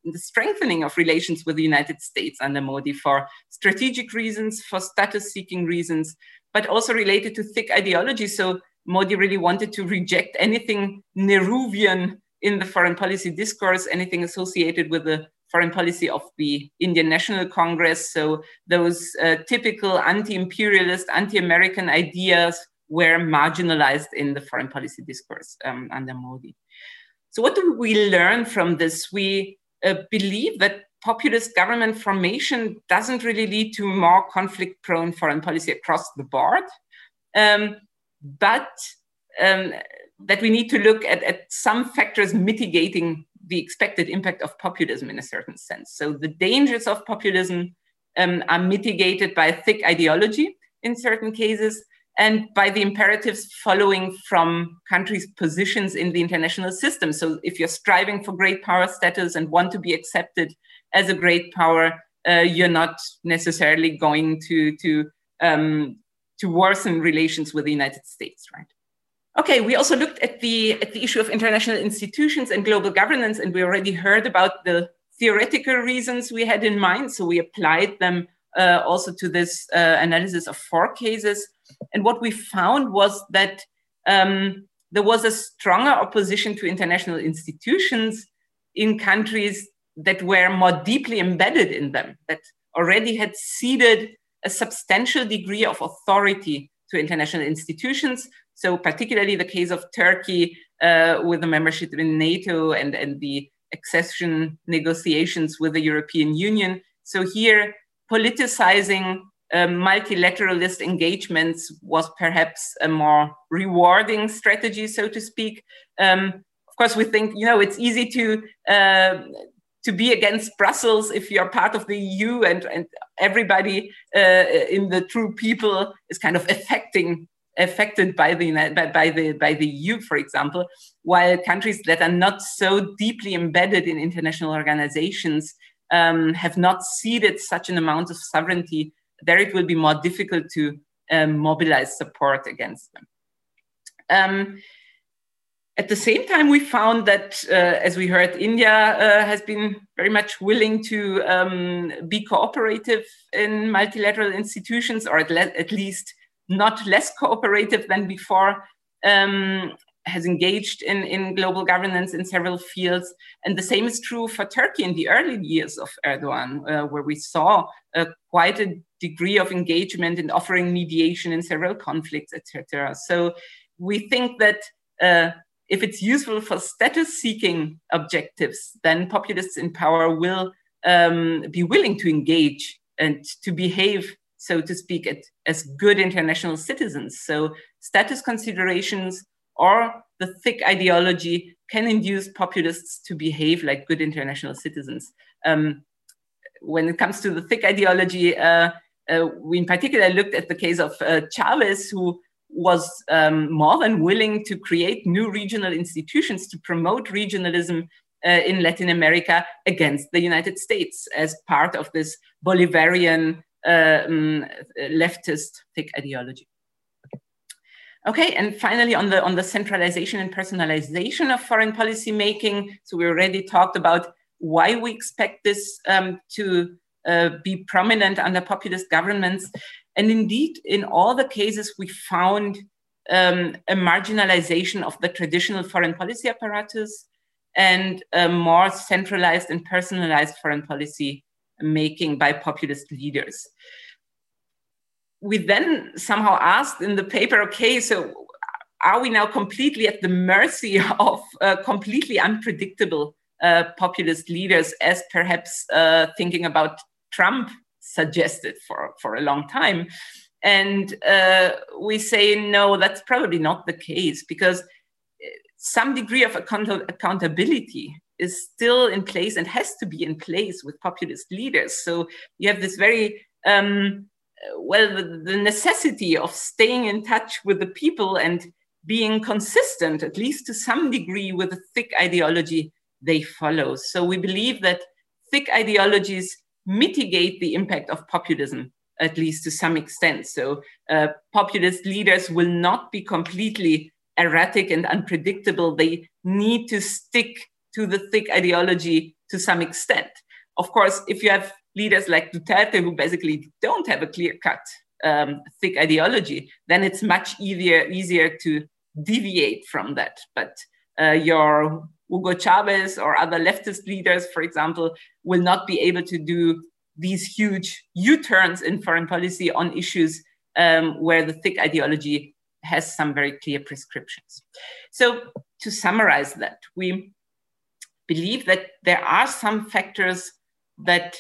the strengthening of relations with the United States under Modi for strategic reasons, for status seeking reasons, but also related to thick ideology. So Modi really wanted to reject anything Nehruvian in the foreign policy discourse, anything associated with the foreign policy of the Indian National Congress. So those uh, typical anti-imperialist, anti-American ideas were marginalized in the foreign policy discourse um, under Modi. So what do we learn from this? We uh, believe that populist government formation doesn't really lead to more conflict prone foreign policy across the board, um, but um, that we need to look at, at some factors mitigating the expected impact of populism in a certain sense. So the dangers of populism um, are mitigated by a thick ideology in certain cases, and by the imperatives following from countries' positions in the international system. So, if you're striving for great power status and want to be accepted as a great power, uh, you're not necessarily going to to um, to worsen relations with the United States, right? Okay, we also looked at the at the issue of international institutions and global governance, and we already heard about the theoretical reasons we had in mind. So we applied them uh, also to this uh, analysis of four cases. And what we found was that um, there was a stronger opposition to international institutions in countries that were more deeply embedded in them, that already had ceded a substantial degree of authority to international institutions. So, particularly the case of Turkey uh, with the membership in NATO and, and the accession negotiations with the European Union. So, here politicizing um, multilateralist engagements was perhaps a more rewarding strategy, so to speak. Um, of course, we think you know it's easy to uh, to be against Brussels if you're part of the EU, and and everybody uh, in the true people is kind of affecting affected by the by, by the by the EU, for example, while countries that are not so deeply embedded in international organizations um, have not ceded such an amount of sovereignty, there it will be more difficult to um, mobilize support against them. Um, at the same time, we found that, uh, as we heard, India uh, has been very much willing to um, be cooperative in multilateral institutions, or at, le at, least not less cooperative than before. Um, has engaged in, in global governance in several fields. And the same is true for Turkey in the early years of Erdogan, uh, where we saw uh, quite a degree of engagement in offering mediation in several conflicts, etc. So we think that uh, if it's useful for status seeking objectives, then populists in power will um, be willing to engage and to behave, so to speak, as good international citizens. So status considerations or the thick ideology can induce populists to behave like good international citizens. Um, when it comes to the thick ideology, uh, uh, we in particular looked at the case of uh, Chavez, who was um, more than willing to create new regional institutions to promote regionalism uh, in Latin America against the United States as part of this Bolivarian uh, um, leftist thick ideology. Okay, and finally on the on the centralization and personalization of foreign policy making. So we already talked about why we expect this um, to uh, be prominent under populist governments. And indeed, in all the cases, we found um, a marginalization of the traditional foreign policy apparatus and a more centralized and personalized foreign policy making by populist leaders. We then somehow asked in the paper, okay, so are we now completely at the mercy of uh, completely unpredictable uh, populist leaders, as perhaps uh, thinking about Trump suggested for, for a long time? And uh, we say, no, that's probably not the case because some degree of account accountability is still in place and has to be in place with populist leaders. So you have this very um, well the, the, necessity of staying in touch with the people and being consistent, at least to some degree, with the thick ideology they follow. So we believe that thick ideologies mitigate the impact of populism at least to some extent. So uh, populist leaders will not be completely erratic and unpredictable. They need to stick to the thick ideology to some extent. Of course, if you have leaders like Duterte who basically don't have a clear cut um, thick ideology, then it's much easier easier to deviate from that. But uh, your Hugo Chavez or other leftist leaders, for example, will not be able to do these huge U-turns in foreign policy on issues um, where the thick ideology has some very clear prescriptions. So to summarize that, we believe that there are some factors that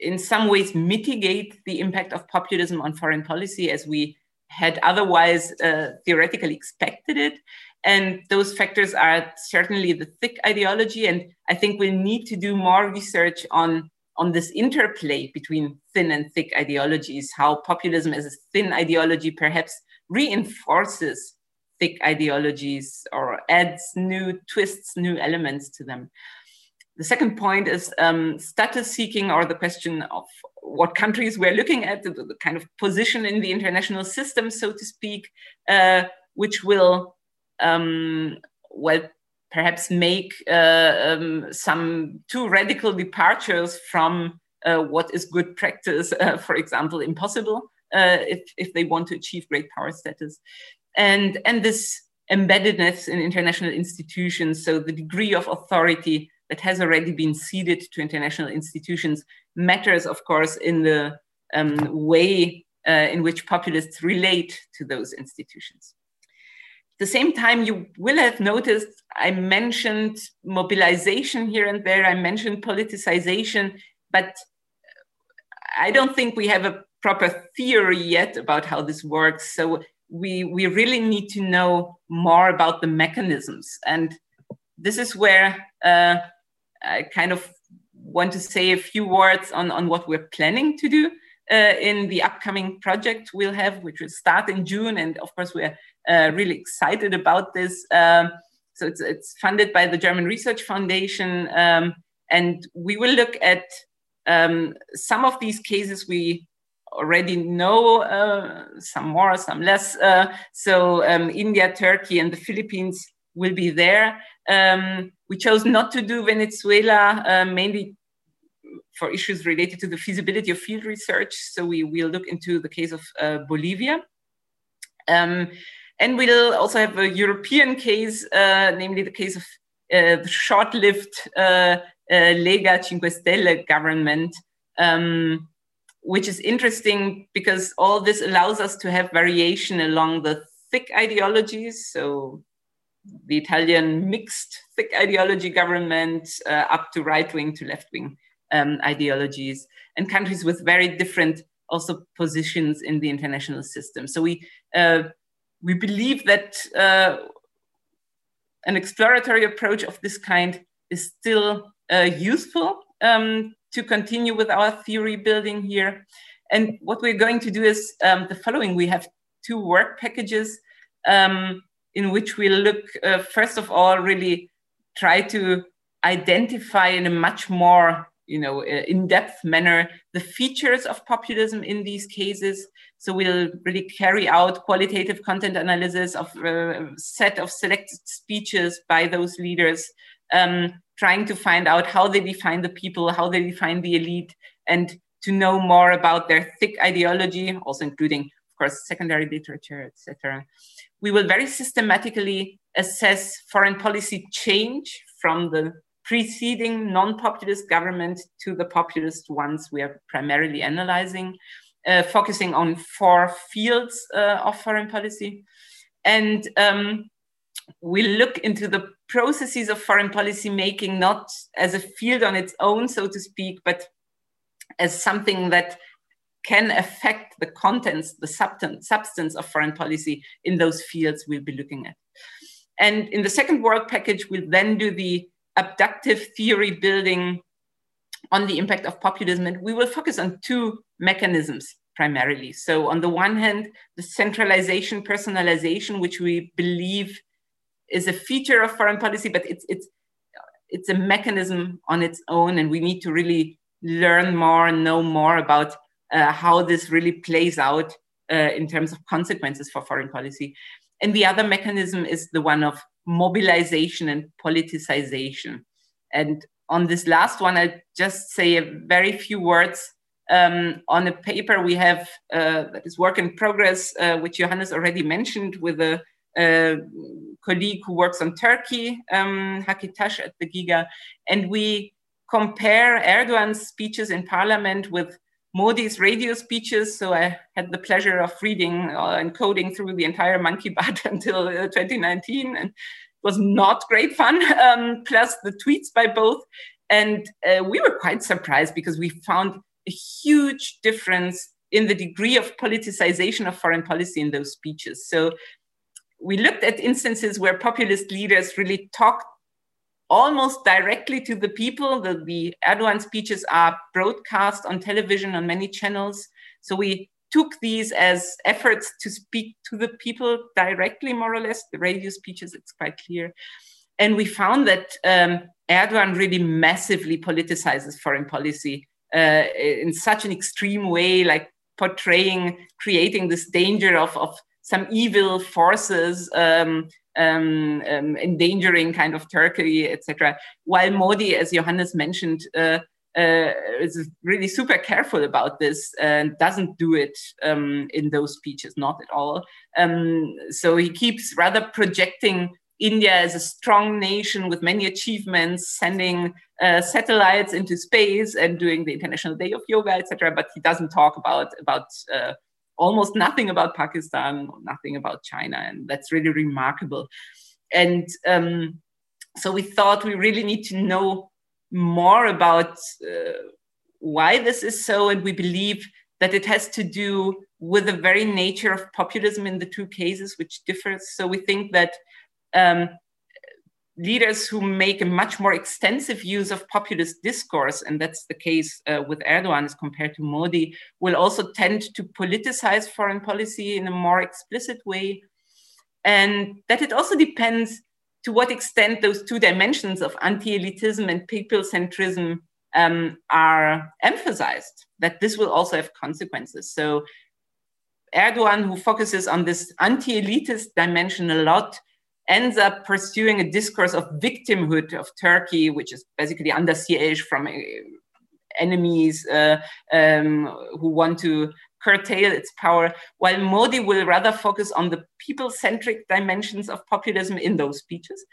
in some ways mitigate the impact of populism on foreign policy as we had otherwise uh, theoretically expected it. And those factors are certainly the thick ideology. And I think we need to do more research on, on this interplay between thin and thick ideologies, how populism as a thin ideology perhaps reinforces thick ideologies or adds new twists, new elements to them. The second point is um, status seeking or the question of what countries we're looking at, the, the, kind of position in the international system, so to speak, uh, which will, um, well, perhaps make uh, um, some too radical departures from uh, what is good practice, uh, for example, impossible uh, if, if they want to achieve great power status. And, and this embeddedness in international institutions, so the degree of authority that has already been ceded to international institutions matters, of course, in the um, way uh, in which populists relate to those institutions. At the same time, you will have noticed I mentioned mobilization here and there, I mentioned politicization, but I don't think we have a proper theory yet about how this works. So we, we really need to know more about the mechanisms. And this is where uh, I kind of want to say a few words on, on what we're planning to do uh, in the upcoming project we'll have, which will start in June. And of course, we're uh, really excited about this. Um, so it's, it's funded by the German Research Foundation. Um, and we will look at um, some of these cases we already know, uh, some more, some less. Uh, so um, India, Turkey, and the Philippines will be there. Um, we chose not to do Venezuela, uh, mainly for issues related to the feasibility of field research. So we will look into the case of uh, Bolivia. Um, and we'll also have a European case, uh, namely the case of uh, the short-lived Lega Cinque Stelle government, um, which is interesting because all this allows us to have variation along the thick ideologies. So the Italian mixed thick ideology government uh, up to right wing to left wing um, ideologies and countries with very different also positions in the international system. So we, uh, we believe that uh, an exploratory approach of this kind is still uh, useful um, to continue with our theory building here. And what we're going to do is um, the following. We have two work packages um, in which we look, uh, first of all, really try to identify in a much more you know, uh, in-depth manner the features of populism in these cases. So we'll really carry out qualitative content analysis of a uh, set of selected speeches by those leaders, um, trying to find out how they define the people, how they define the elite, and to know more about their thick ideology, also including, of course, secondary literature, etc. We will very systematically assess foreign policy change from the preceding non-populist government to the populist ones we are primarily analyzing, uh, focusing on four fields uh, of foreign policy. And um, we look into the processes of foreign policy making not as a field on its own, so to speak, but as something that can affect the contents, the substance of foreign policy in those fields we'll be looking at. And in the second work package, we'll then do the abductive theory building on the impact of populism. And we will focus on two mechanisms primarily. So, on the one hand, the centralization, personalization, which we believe is a feature of foreign policy, but it's, it's, it's a mechanism on its own. And we need to really learn more and know more about uh, how this really plays out uh, in terms of consequences for foreign policy. And the other mechanism is the one of mobilization and politicization. And on this last one, I'll just say a very few words um, on a paper we have uh, that is work in progress, uh, which Johannes already mentioned with a, a colleague who works on Turkey, um, Hakan Taş at the GIGA. And we compare Erdogan's speeches in parliament with Modi's radio speeches. So I had the pleasure of reading uh, and coding through the entire Mann Ki Baat until uh, 2019, and it was not great fun. Um, plus the tweets by both, and uh, we were quite surprised because we found a huge difference in the degree of politicization of foreign policy in those speeches. So we looked at instances where populist leaders really talked almost directly to the people. The, the Erdogan speeches are broadcast on television on many channels. So we took these as efforts to speak to the people directly, more or less. The radio speeches, it's quite clear. And we found that um, Erdogan really massively politicizes foreign policy uh, in such an extreme way, like portraying, creating this danger of, of some evil forces um, um, um, endangering kind of Turkey, etc. While Modi, as Johannes mentioned, uh, uh, is really super careful about this and doesn't do it um, in those speeches, not at all. Um, so he keeps rather projecting India as a strong nation with many achievements, sending uh, satellites into space and doing the International Day of Yoga, etc. But he doesn't talk about about uh, almost nothing about Pakistan, nothing about China, and that's really remarkable. And um, so we thought we really need to know more about uh, why this is so, and we believe that it has to do with the very nature of populism in the two cases, which differs. So we think that um, leaders who make a much more extensive use of populist discourse, and that's the case uh, with Erdogan as compared to Modi, will also tend to politicize foreign policy in a more explicit way. And that it also depends to what extent those two dimensions of anti elitism and people centrism um, are emphasized, that this will also have consequences. So, Erdogan, who focuses on this anti elitist dimension a lot, ends up pursuing a discourse of victimhood of Turkey, which is basically under siege from uh, enemies uh, um, who want to curtail its power, while Modi will rather focus on the people centric dimensions of populism in those speeches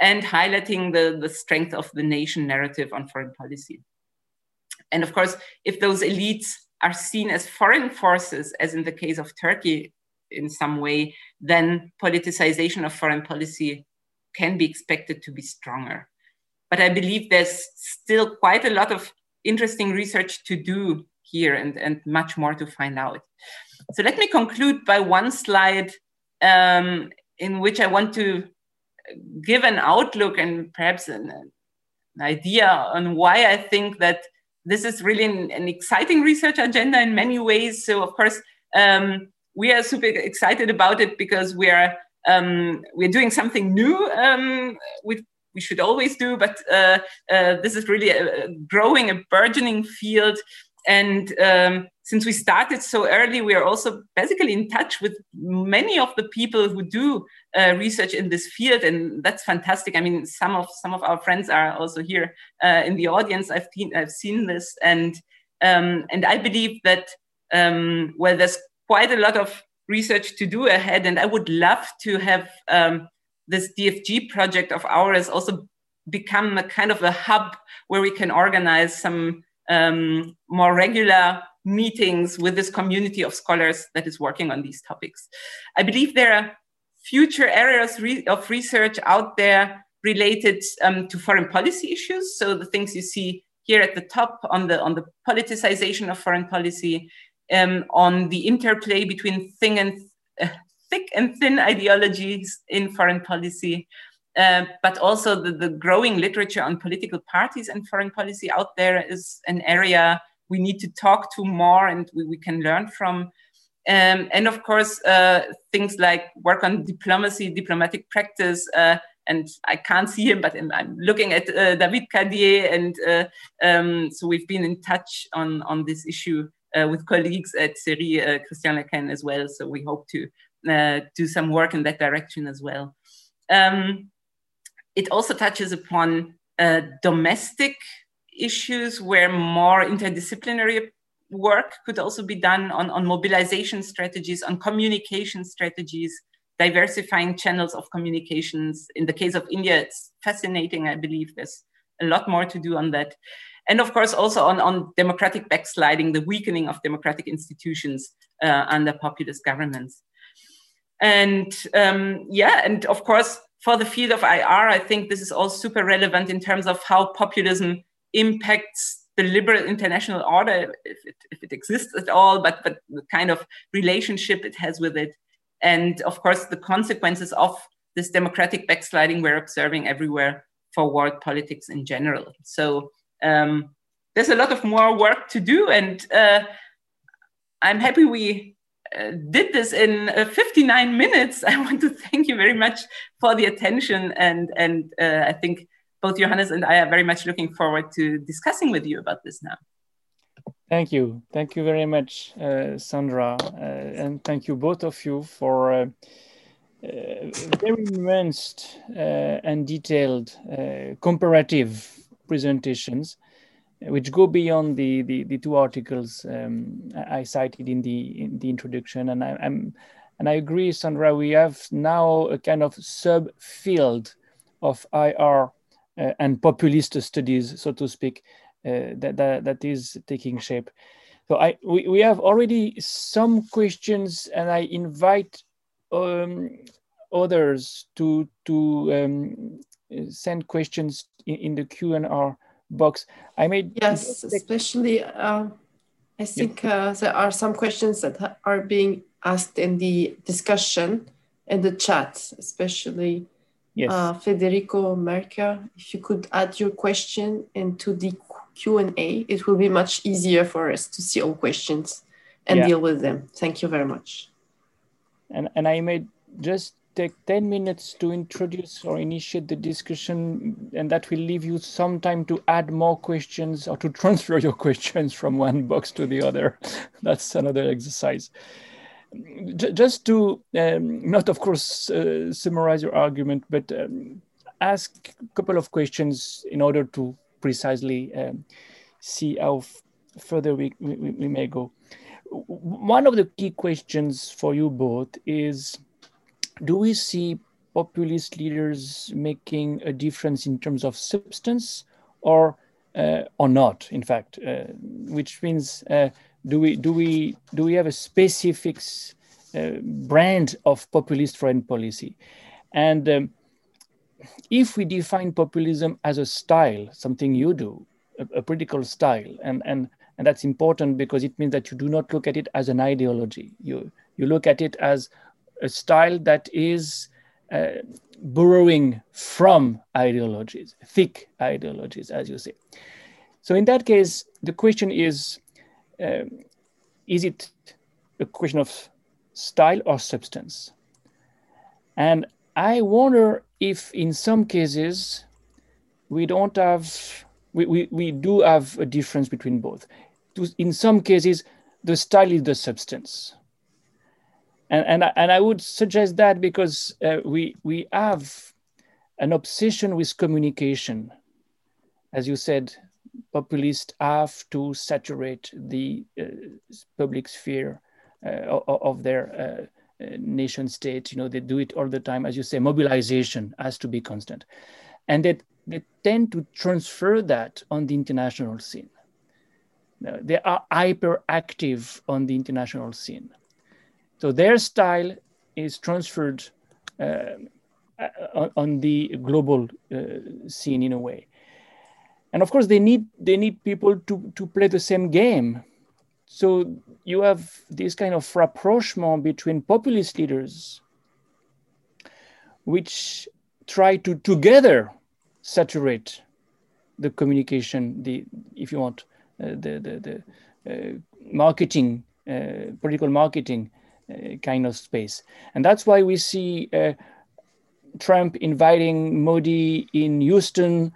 and highlighting the, the strength of the nation narrative on foreign policy. And of course, if those elites are seen as foreign forces, as in the case of Turkey, in some way, then politicization of foreign policy can be expected to be stronger. But I believe there's still quite a lot of interesting research to do here and, and much more to find out. So let me conclude by one slide um, in which I want to give an outlook and perhaps an, an idea on why I think that this is really an, an, exciting research agenda in many ways. So, of course, um, we are super excited about it because we are um, we're doing something new um, with we should always do, but uh, uh, this is really a, a, growing, a burgeoning field. And um, since we started so early, we are also basically in touch with many of the people who do uh, research in this field, and that's fantastic. I mean, some of some of our friends are also here uh, in the audience. I've seen I've seen this, and um, and I believe that um, well, there's quite a lot of research to do ahead, and I would love to have um, this DFG project of ours also become a kind of a hub where we can organize some um, more regular meetings with this community of scholars that is working on these topics. I believe there are future areas re of research out there related um, to foreign policy issues. So the things you see here at the top on the on the politicization of foreign policy, um, on the interplay between and uh, thick and thin ideologies in foreign policy, uh, but also the, the growing literature on political parties and foreign policy out there is an area we need to talk to more and we, we can learn from. Um, and of course, uh, things like work on diplomacy, diplomatic practice. Uh, and I can't see him, but I'm looking at uh, David Cadier, and uh, um, so we've been in touch on on this issue with colleagues at CERI, uh, Christian Lequesne as well. So we hope to do some work in that direction as well. Um, it also touches upon domestic issues where more interdisciplinary work could also be done on, on mobilization strategies, on communication strategies, diversifying channels of communications. In the case of India, it's fascinating. I believe there's a lot more to do on that. And of course, also on, on democratic backsliding, the weakening of democratic institutions uh, under populist governments. And um, yeah, and of course, for the field of IR, I think this is all super relevant in terms of how populism impacts the liberal international order, if it, if it exists at all, but, but the kind of relationship it has with it. And of course, the consequences of this democratic backsliding we're observing everywhere for world politics in general. So um, there's a lot of more work to do. And uh, I'm happy we uh, did this in uh, 59 minutes. I want to thank you very much for the attention. And, and uh, I think both Johannes and I are very much looking forward to discussing with you about this now. Thank you. Thank you very much, uh, Sandra. Uh, and thank you both of you for very nuanced and detailed comparative presentations, which go beyond the, the, the two articles um, I cited in the, in the introduction. And I, am and I agree, Sandra, we have now a kind of subfield of IR uh, and populist studies, so to speak, uh, that, that, that is taking shape. So I we, we have already some questions, and I invite um, others to to um, send questions in, in the Q and A box. I made yes, especially. Uh, I think uh, there are some questions that are being asked in the discussion in the chat, especially Yes. Uh, Federico Merke, if you could add your question into the Q&A, it will be much easier for us to see all questions and yeah. deal with them. Thank you very much. And, and I may just take 10 minutes to introduce or initiate the discussion, and that will leave you some time to add more questions or to transfer your questions from one box to the other. That's another exercise just to um, not, of course, uh, summarize your argument, but um, ask a couple of questions in order to precisely um, see how further we, we, we, may go. One of the key questions for you both is, do we see populist leaders making a difference in terms of substance or, uh, or not, in fact, uh, which means uh, do we do we do we have a specific uh, brand of populist foreign policy? And um, if we define populism as a style something you do a, a political style and and and that's important because it means that you do not look at it as an ideology. You you look at it as a style that is uh, borrowing from ideologies thick ideologies as you say so in that case the question is um, is it a question of style or substance. And I wonder if in some cases we don't have, we, we, we do have a difference between both. In some cases, the style is the substance. And, and, and I would suggest that because uh, we, we have an obsession with communication. As you said, populists have to saturate the uh, public sphere uh, of their uh, uh, nation state. You know, they do it all the time. As you say, mobilization has to be constant. And they, they tend to transfer that on the international scene. They are hyperactive on the international scene. So their style is transferred uh, on, on, the global uh, scene in a way. And of course, they need they need people to, to play the same game. So you have this kind of rapprochement between populist leaders, which try to together saturate the communication, the if you want, uh, the the, the uh, marketing, uh, political marketing uh, kind of space, and that's why we see uh, Trump inviting Modi in Houston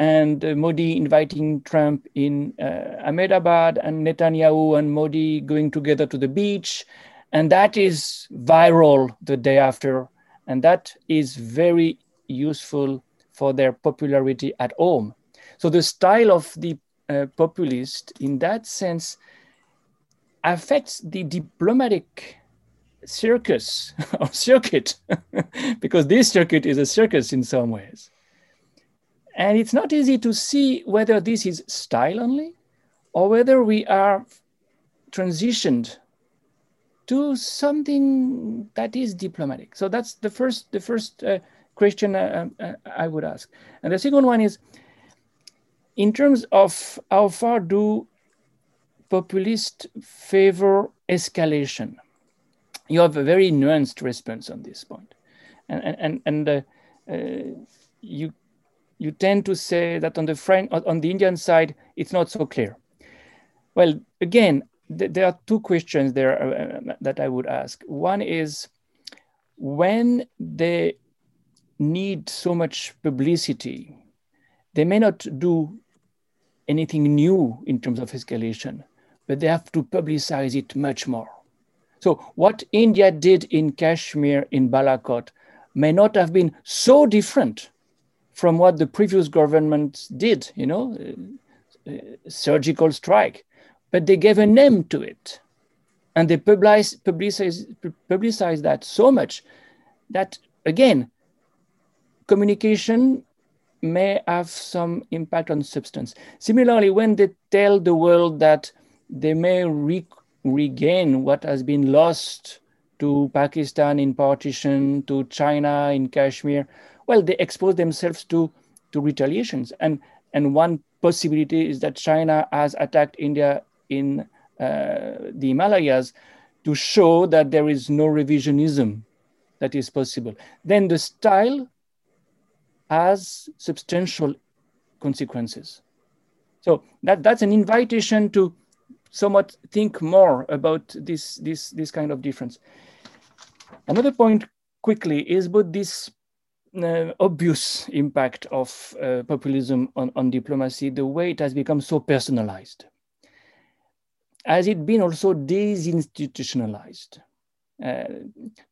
and uh, Modi inviting Trump in uh, Ahmedabad and Netanyahu and Modi going together to the beach. And that is viral the day after. And that is very useful for their popularity at home. So the style of the uh, populist in that sense affects the diplomatic circus or circuit because this circuit is a circus in some ways. And it's not easy to see whether this is style only or whether we are transitioned to something that is diplomatic. So that's the first, the first uh, question uh, uh, I would ask. And the second one is, in terms of how far do populists favor escalation? You have a very nuanced response on this point. And, and, and uh, uh, you you tend to say that on the French, on the Indian side, it's not so clear. Well, again, th there are two questions there uh, that I would ask. One is when they need so much publicity, they may not do anything new in terms of escalation, but they have to publicize it much more. So what India did in Kashmir, in Balakot, may not have been so different from what the previous government did, you know, uh, uh, surgical strike, but they gave a name to it. And they publicized, publicize, publicize that so much that, again, communication may have some impact on substance. Similarly, when they tell the world that they may re regain what has been lost to Pakistan in partition, to China in Kashmir, well, they expose themselves to, to retaliations. And, and one possibility is that China has attacked India in uh, the Himalayas to show that there is no revisionism that is possible. Then the style has substantial consequences. So that, that's an invitation to somewhat think more about this, this, this kind of difference. Another point quickly is about this uh, obvious impact of uh, populism on, on diplomacy, the way it has become so personalized. Has it been also desinstitutionalized? Uh,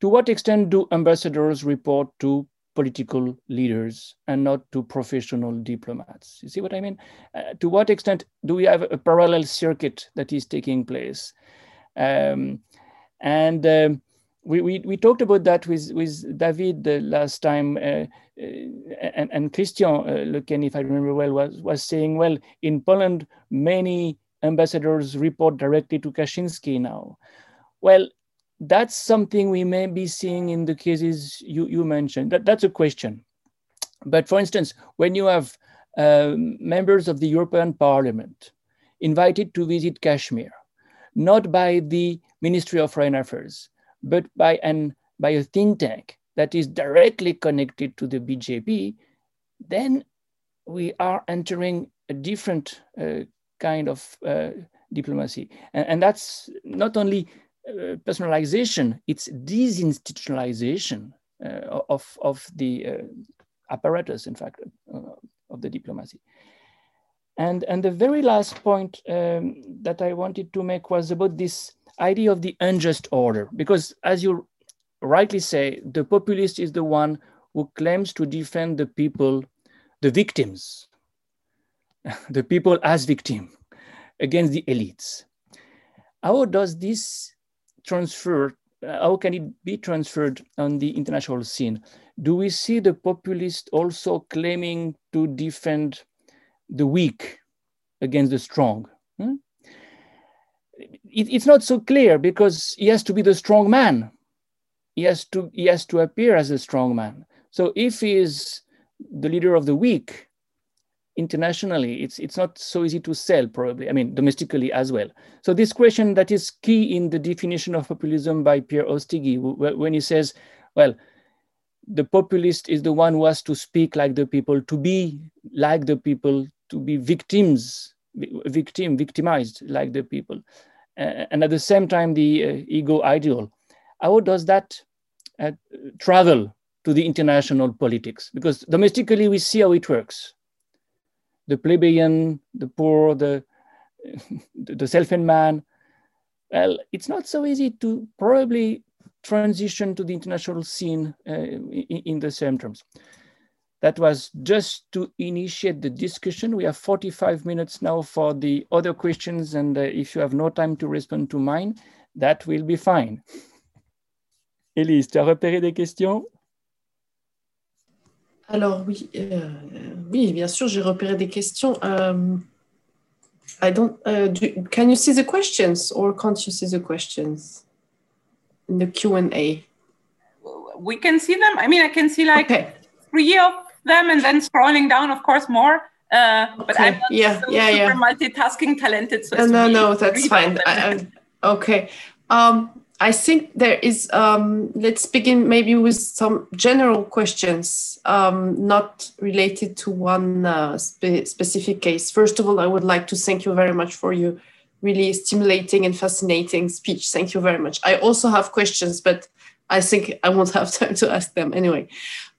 to what extent do ambassadors report to political leaders and not to professional diplomats? You see what I mean? Uh, to what extent do we have a parallel circuit that is taking place? Um, and um, we, we, we talked about that with, with David the last time, uh, uh, and, and Christian uh, Lequesne, if I remember well, was, was saying, well, in Poland, many ambassadors report directly to Kaczynski now. Well, that's something we may be seeing in the cases you, you mentioned. That, that's a question. But for instance, when you have uh, members of the European Parliament invited to visit Kashmir, not by the Ministry of Foreign Affairs, but by, an, by a think tank that is directly connected to the BJP, then we are entering a different uh, kind of uh, diplomacy. And, and, that's not only uh, personalization, it's disinstitutionalization uh, of, of the uh, apparatus, in fact, uh, of the diplomacy. And, and the very last point um, that I wanted to make was about this idea of the unjust order, because as you rightly say, the populist is the one who claims to defend the people, the victims, the people as victim against the elites. How does this transfer, how can it be transferred on the international scene? Do we see the populist also claiming to defend the weak against the strong? Hmm? It, it's not so clear because he has to be the strong man. He has to, he has to appear as a strong man. So if he is the leader of the weak, internationally, it's, it's not so easy to sell probably, I mean, domestically as well. So this question that is key in the definition of populism by Pierre Ostiguy, when he says, well, the populist is the one who has to speak like the people, to be like the people, to be victims, victim, victimized like the people. Uh, and at the same time, the uh, ego ideal. How does that uh, travel to the international politics? Because domestically, we see how it works the plebeian, the poor, the, the self-made man. Well, it's not so easy to probably transition to the international scene uh, in, in the same terms. That was just to initiate the discussion. We have 45 minutes now for the other questions. And uh, if you have no time to respond to mine, that will be fine. Elise, tu as repéré des questions Alors oui, euh, oui, bien sûr, j'ai repéré des questions. Um, I don't. Uh, do, can you see the questions or can't you see the questions in the Q and A? We can see them. I mean, I can see like okay. three of them, and then scrolling down, of course, more. Uh, okay. But I'm not yeah, so yeah, super yeah. multitasking talented. So no, no, no, that's fine. I, I, okay. Um, I think there is, um, let's begin maybe with some general questions, um, not related to one uh, spe specific case. First of all, I would like to thank you very much for your really stimulating and fascinating speech. Thank you very much. I also have questions, but I think I won't have time to ask them anyway.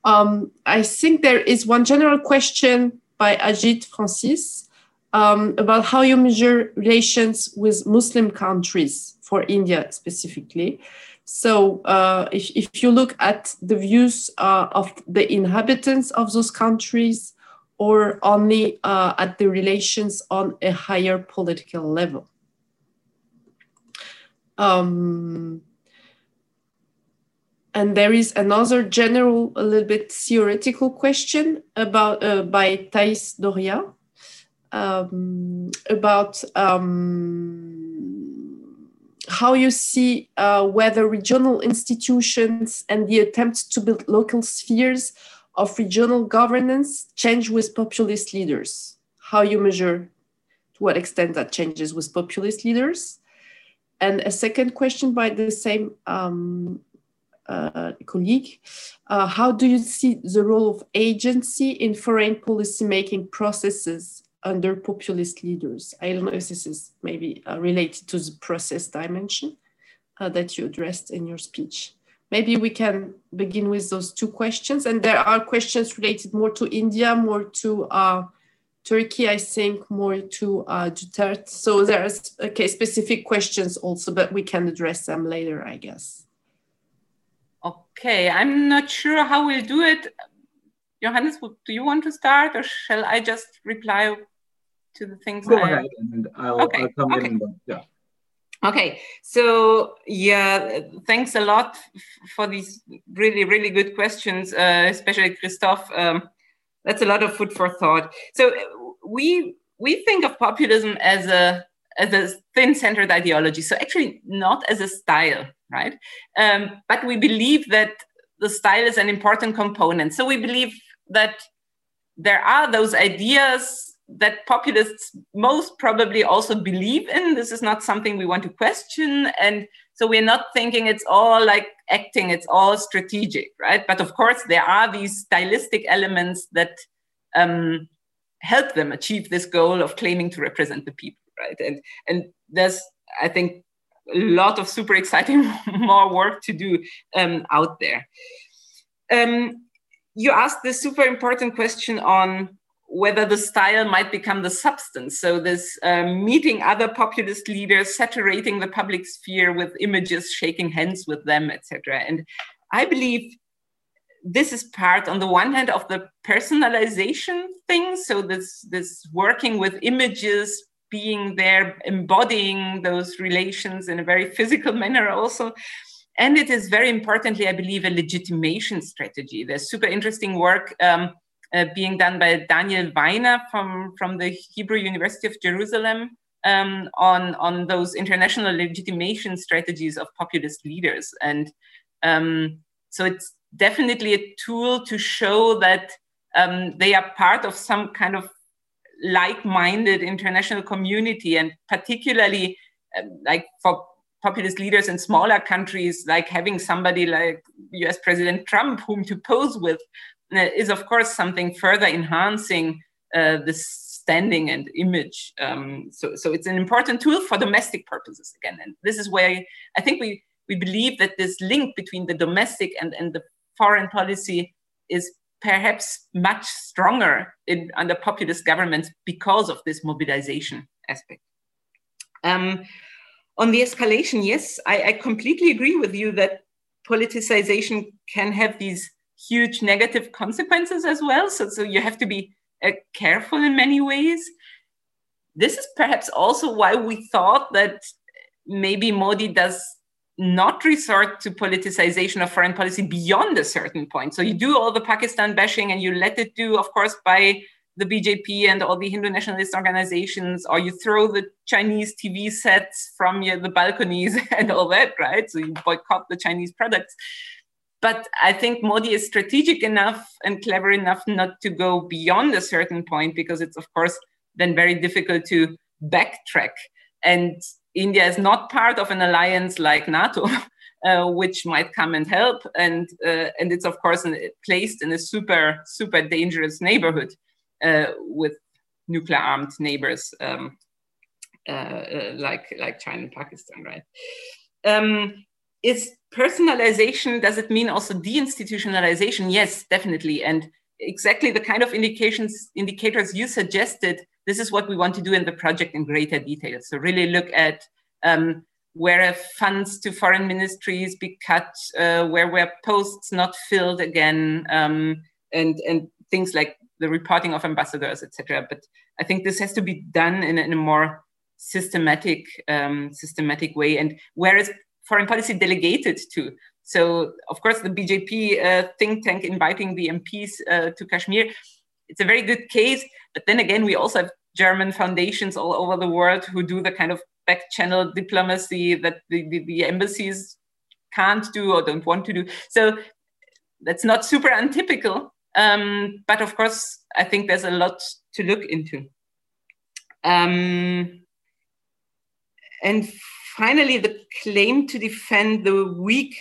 Um, I think there is one general question by Ajit Francis um, about how you measure relations with Muslim countries for India specifically. So uh, if, if you look at the views uh, of the inhabitants of those countries or only uh, at the relations on a higher political level. Um, and there is another general, a little bit theoretical question about uh, by Thais Doria um, about um, how you see uh, whether regional institutions and the attempts to build local spheres of regional governance change with populist leaders. How you measure to what extent that changes with populist leaders. And a second question by the same um, uh, colleague, uh, how do you see the role of agency in foreign policy making processes under populist leaders. I don't know if this is maybe uh, related to the process dimension uh, that you addressed in your speech. Maybe we can begin with those two questions. And there are questions related more to India, more to uh, Turkey, I think, more to uh, Duterte. So there's okay, specific questions also, but we can address them later, I guess. Okay, I'm not sure how we'll do it. Johannes, do you want to start or shall I just reply to the things? Go I... ahead and I'll, okay. I'll come okay. in. Yeah. Okay, so yeah, thanks a lot for these really, really good questions, uh, especially Christophe. Um, that's a lot of food for thought. So we we think of populism as a as a thin-centered ideology. So actually, not as a style, right? Um, but we believe that the style is an important component. So we believe that there are those ideas that populists most probably also believe in. This is not something we want to question. And so we're not thinking it's all like acting, it's all strategic, right? But of course, there are these stylistic elements that um, help them achieve this goal of claiming to represent the people, right? And, and there's, I think, a lot of super exciting more work to do um, out there. Um, you asked this super important question on whether the style might become the substance. So this um, meeting other populist leaders, saturating the public sphere with images, shaking hands with them, etc. And I believe this is part, on the one hand, of the personalization thing. So this this working with images, being there, embodying those relations in a very physical manner, also. And it is very importantly, I believe, a legitimation strategy. There's super interesting work. Um, uh, being done by Daniel Wajner from, from the Hebrew University of Jerusalem um, on, on those international legitimation strategies of populist leaders. And um, so it's definitely a tool to show that um, they are part of some kind of like-minded international community and particularly uh, like for populist leaders in smaller countries like having somebody like us president trump whom to pose with uh, is of course something further enhancing uh, the standing and image. Um, so, so it's an important tool for domestic purposes again. And this is where I think we, we believe that this link between the domestic and, and the foreign policy is perhaps much stronger in, under populist governments because of this mobilization aspect. Um, on the escalation, yes, I, I completely agree with you that politicization can have these huge negative consequences as well. So, so you have to be uh, careful in many ways. This is perhaps also why we thought that maybe Modi does not resort to politicization of foreign policy beyond a certain point. So you do all the Pakistan bashing and you let it do, of course, by the BJP and all the Hindu nationalist organizations, or you throw the Chinese TV sets from your, the balconies and all that, right? So you boycott the Chinese products. But I think Modi is strategic enough and clever enough not to go beyond a certain point because it's, of course, then very difficult to backtrack. And India is not part of an alliance like NATO, uh, which might come and help. And, uh, and it's, of course, placed in a super, super dangerous neighborhood with nuclear armed neighbors um, uh, uh, like, like China and Pakistan, right? Um, is personalization does it mean also deinstitutionalization? Yes definitely. And exactly the kind of indications indicators you suggested this is what we want to do in the project in greater detail. So really look at um, where funds to foreign ministries be cut uh, where were posts not filled again um, and and things like the reporting of ambassadors etc but i think this has to be done in, in a more systematic um, systematic way and where is foreign policy delegated to. So, of course, the BJP uh, think tank inviting the MPs uh, to Kashmir, it's a very good case. But then again, we also have German foundations all over the world who do the kind of back channel diplomacy that the, the, the embassies can't do or don't want to do. So that's not super untypical. Um, but of course, I think there's a lot to look into. Um, and finally, the claim to defend the weak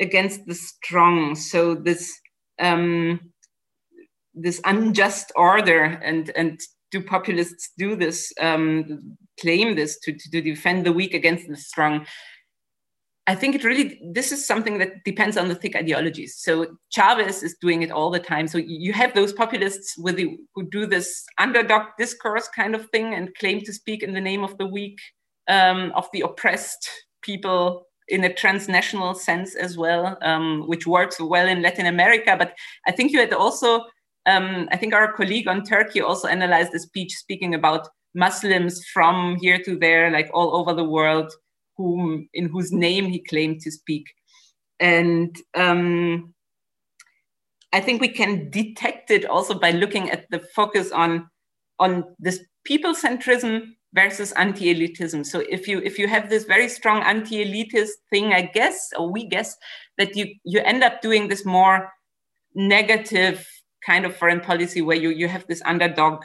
against the strong. So this um, this unjust order, and and do populists do this? Um, claim this to, to defend the weak against the strong? I think it really this is something that depends on the thick ideologies. So Chavez is doing it all the time. So you have those populists with the, who do this underdog discourse kind of thing and claim to speak in the name of the weak um, of the oppressed people in a transnational sense as well, um, which works well in Latin America. But I think you had also, um, I think our colleague on Turkey also analyzed the speech speaking about Muslims from here to there, like all over the world, whom in whose name he claimed to speak. And um, I think we can detect it also by looking at the focus on on this people centrism versus anti-elitism so if you if you have this very strong anti-elitist thing i guess or we guess that you you end up doing this more negative kind of foreign policy where you you have this underdog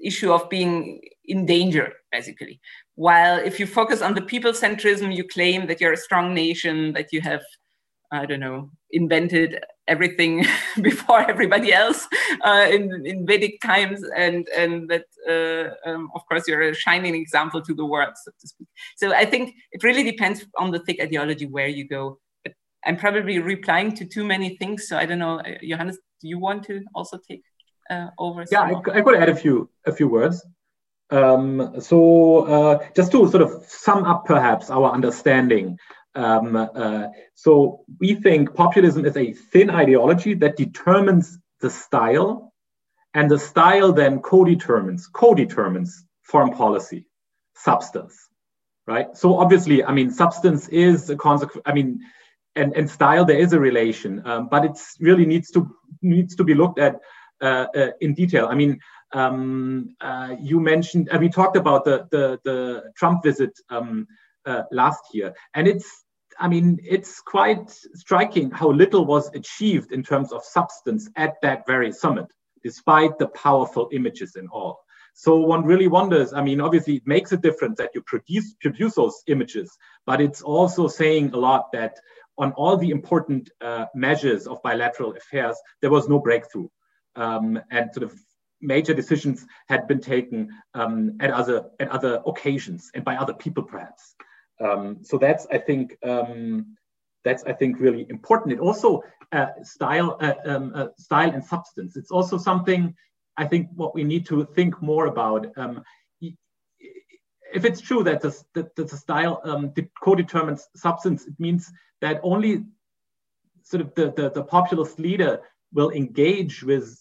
issue of being in danger basically while if you focus on the people centrism you claim that you're a strong nation that you have i don't know invented everything before everybody else uh, in, in Vedic times, and and that uh, um, of course you're a shining example to the world, so to speak. So I think it really depends on the thick ideology where you go. But I'm probably replying to too many things, so I don't know, uh, Johannes. Do you want to also take uh, over? Yeah, I, I, could add a few a few words. Um, so uh, just to sort of sum up perhaps our understanding um, uh, so we think populism is a thin ideology that determines the style, and the style then co-determines co-determines foreign policy, substance, right? So obviously, I mean, substance is a consequence. I mean, and, and style there is a relation, um, but it really needs to needs to be looked at uh, uh, in detail. I mean. Um, uh, you mentioned, and we talked about the the, the Trump visit um, uh, last year. And it's, I mean, it's quite striking how little was achieved in terms of substance at that very summit, despite the powerful images and all. So one really wonders, I mean, obviously it makes a difference that you produce, produce those images, but it's also saying a lot that on all the important uh, measures of bilateral affairs, there was no breakthrough. Um, and sort of major decisions had been taken um, at other at other occasions and by other people perhaps. Um, so that's, I think, um, that's I think really important. It also uh, style, uh, um, uh, style and substance. It's also something I think what we need to think more about. Um, if it's true that the, that, the style um, co-determines substance, it means that only sort of the, the, the populist leader will engage with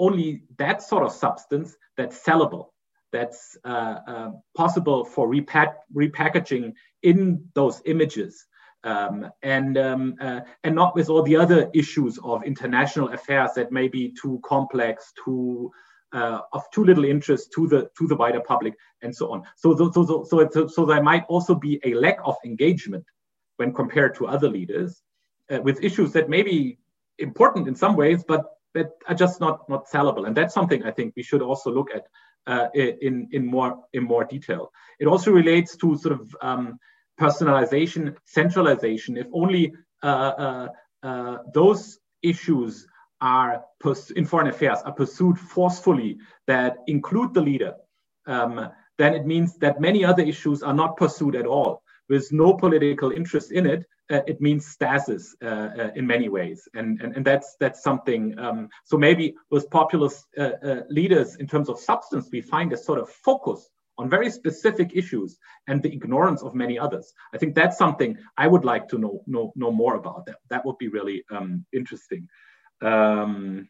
only that sort of substance that's sellable that's uh, uh, possible for repack repackaging in those images. Um, and um, uh, and not with all the other issues of international affairs that may be too complex, too uh, of too little interest to the to the wider public, and so on. So so so so, so, so there might also be a lack of engagement when compared to other leaders uh, with issues that may be important in some ways, but that are just not not sellable. And that's something I think we should also look at uh, in, in, more, in more detail. It also relates to sort of um, personalization, centralization. If only uh, uh, uh those issues are in foreign affairs are pursued forcefully that include the leader, um, then it means that many other issues are not pursued at all with no political interest in it, uh, it means stasis uh, uh, in many ways, and and, and that's that's something. Um, so maybe with populist uh, uh, leaders, in terms of substance, we find a sort of focus on very specific issues and the ignorance of many others. I think that's something I would like to know know, know more about. That that would be really um, interesting. Um,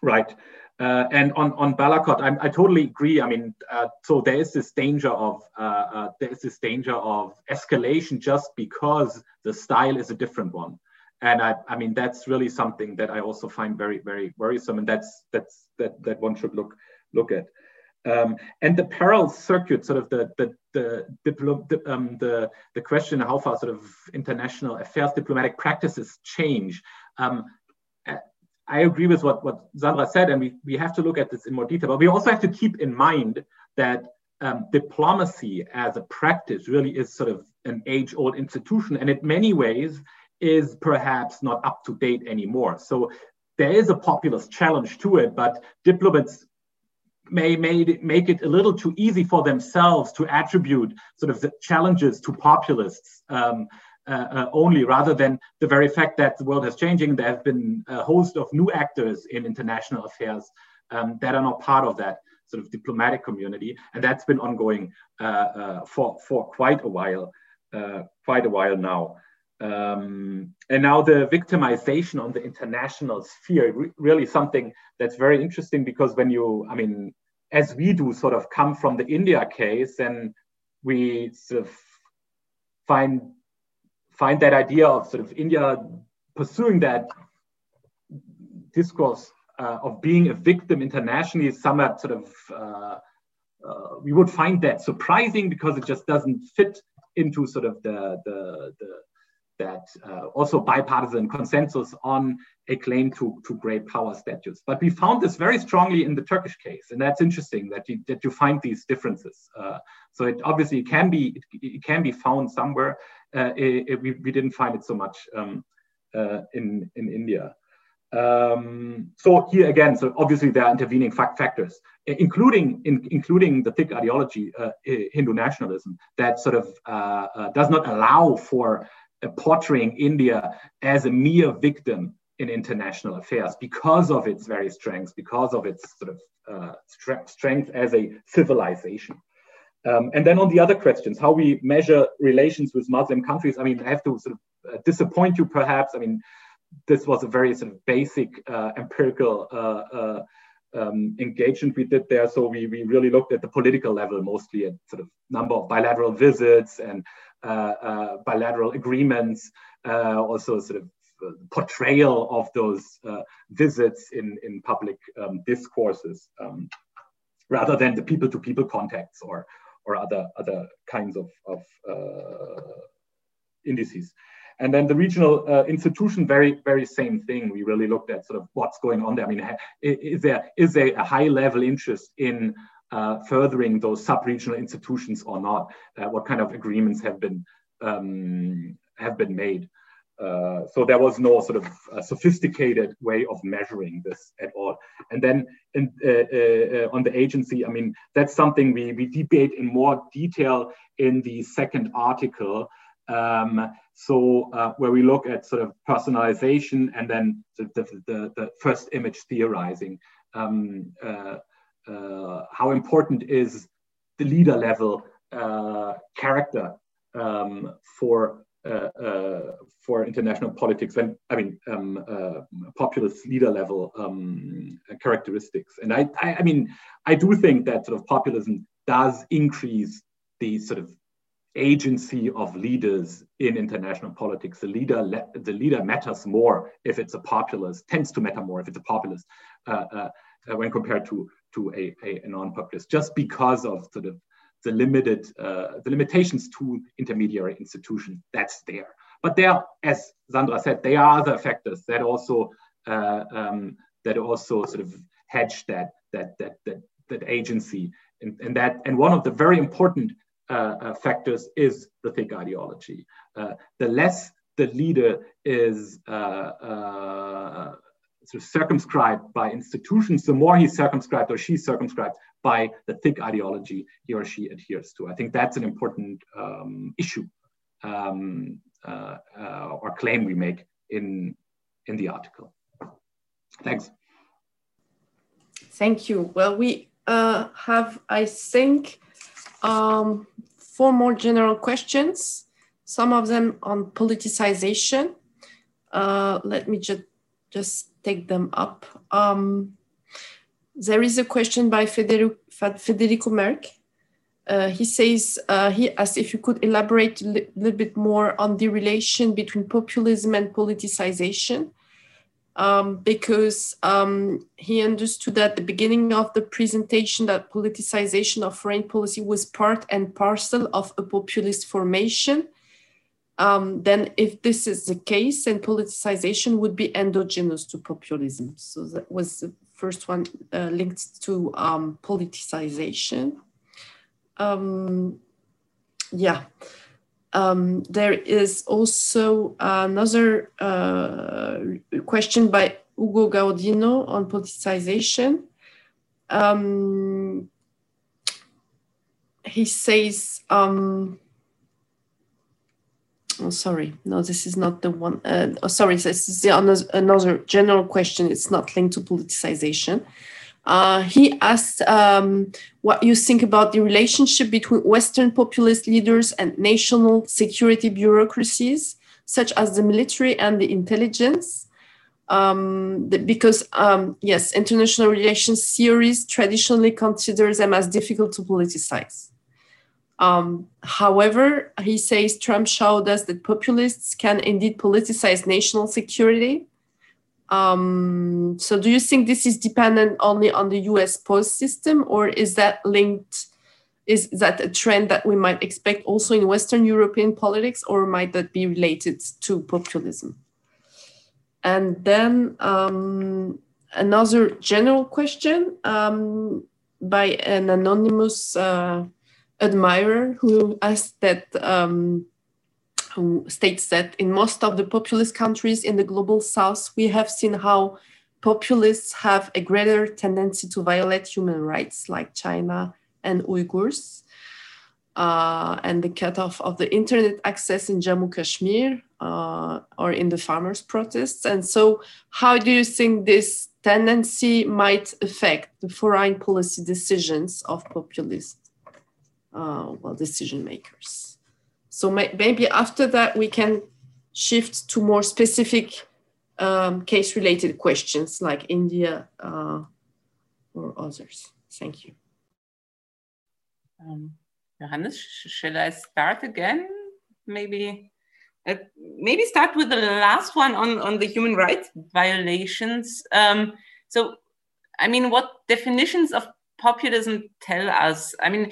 right. Uh, and on, on Balakot, I, I totally agree. I mean, uh, so there is this danger of uh, uh, there is this danger of escalation just because the style is a different one, and I, I mean that's really something that I also find very very worrisome, and that's that's that that one should look look at. Um, and the parallel circuit, sort of the the the, the, um, the the question how far sort of international affairs diplomatic practices change. Um, I agree with what, what Sandra said, and we, we have to look at this in more detail. But we also have to keep in mind that um, diplomacy as a practice really is sort of an age old institution, and in many ways is perhaps not up to date anymore. So there is a populist challenge to it, but diplomats may made make it a little too easy for themselves to attribute sort of the challenges to populists. Um, uh, uh, only rather than the very fact that the world is changing. There have been a host of new actors in international affairs um, that are not part of that sort of diplomatic community, and that's been ongoing uh, uh, for for quite a while, quite a while now. Um, and now the victimization on the international sphere, re really something that's very interesting because when you, I mean, as we do sort of come from the India case, and we sort of find find that idea of sort of India pursuing that discourse uh, of being a victim internationally is somewhat sort of uh, uh, we would find that surprising because it just doesn't fit into sort of the the, the that uh, also bipartisan consensus on a claim to, to great power status. But we found this very strongly in the Turkish case, and that's interesting that you, that you find these differences. Uh, so it obviously can be it, can be found somewhere. Uh, it, it, we, we didn't find it so much um, uh, in in India. Um, so here again, so obviously there are intervening factors, including in, including the thick ideology, uh, Hindu nationalism, that sort of uh, uh, does not allow for portraying India as a mere victim in international affairs because of its very strengths, because of its sort of uh, strength as a civilization. Um, and then on the other questions, how we measure relations with Muslim countries, I mean, I have to sort of uh, disappoint you perhaps. I mean, this was a very sort of basic uh, empirical uh, uh, um, engagement we did there. So we, we really looked at the political level, mostly at sort of number of bilateral visits and bilateral agreements, also sort of portrayal of those visits in, in public um, discourses, um, rather than the people-to-people -people contacts or, or other, other kinds of, of indices. And then the regional uh, institution, very, very same thing. We really looked at sort of what's going on there. I mean, is there is there a high level interest in uh, furthering those sub-regional institutions or not? Uh, what kind of agreements have been um, have been made? Uh, so there was no sort of sophisticated way of measuring this at all. And then in, uh, uh, on the agency, I mean, that's something we, we debate in more detail in the second article. Um, so uh, where we look at sort of personalization and then the, the, the first image theorizing, um, uh, uh, how important is the leader level uh, character um, for uh, uh, for international politics and I mean um, populist leader level um, characteristics. And I, I, I mean I do think that sort of populism does increase the sort of agency of leaders in international politics. The leader, the leader matters more if it's a populist, tends to matter more if it's a populist uh, uh, uh, when compared to to a, a, a, non-populist, just because of sort of the limited uh, the limitations to intermediary institution that's there. But there, as Sandra said, there are other factors that also uh, um, that also sort of hedge that that that that, that agency and, and that and one of the very important uh, uh, factors is the thick ideology. Uh, the less the leader is of circumscribed by institutions, the more he's circumscribed or she's circumscribed by the thick ideology he or she adheres to. I think that's an important um, issue um, uh, uh, or claim we make in, in the article. Thanks. Thank you. Well, we uh, have, I think, um, four more general questions, some of them on politicization. Uh, let me just, just take them up. Um, there is a question by Federico, Federico Merke. Uh, he says, uh, he asked if you could elaborate a li little bit more on the relation between populism and politicization um, because um, he understood at the beginning of the presentation that politicization of foreign policy was part and parcel of a populist formation. Um, then if this is the case, then politicization would be endogenous to populism. So that was the first one uh, linked to um, politicization. Um, yeah. Um, there is also another uh, question by Ugo Gaudino on politicization. Um, he says, um, oh, sorry, no, this is not the one. Uh, oh, sorry, this is the another, general question. It's not linked to politicization. Uh, he asked um, what you think about the relationship between Western populist leaders and national security bureaucracies, such as the military and the intelligence. Um, the, because, um, yes, international relations theories traditionally consider them as difficult to politicize. Um, however, he says Trump showed us that populists can indeed politicize national security um, so do you think this is dependent only on the US post system or is that linked? Is that a trend that we might expect also in Western European politics or might that be related to populism? And then um, another general question um, by an anonymous uh, admirer who asked that um, who states that in most of the populist countries in the global south, we have seen how populists have a greater tendency to violate human rights, like China and Uyghurs. Uh, and the cutoff of the internet access in Jammu Kashmir uh, or in the farmers' protests. And so, how do you think this tendency might affect the foreign policy decisions of populist uh, well decision makers? So may maybe after that we can shift to more specific um, case-related questions like India uh, or others. Thank you. Um, Johannes, shall I start again? Maybe, uh, maybe start with the last one on, on the human rights violations. Um, so, I mean, what definitions of populism tell us? I mean,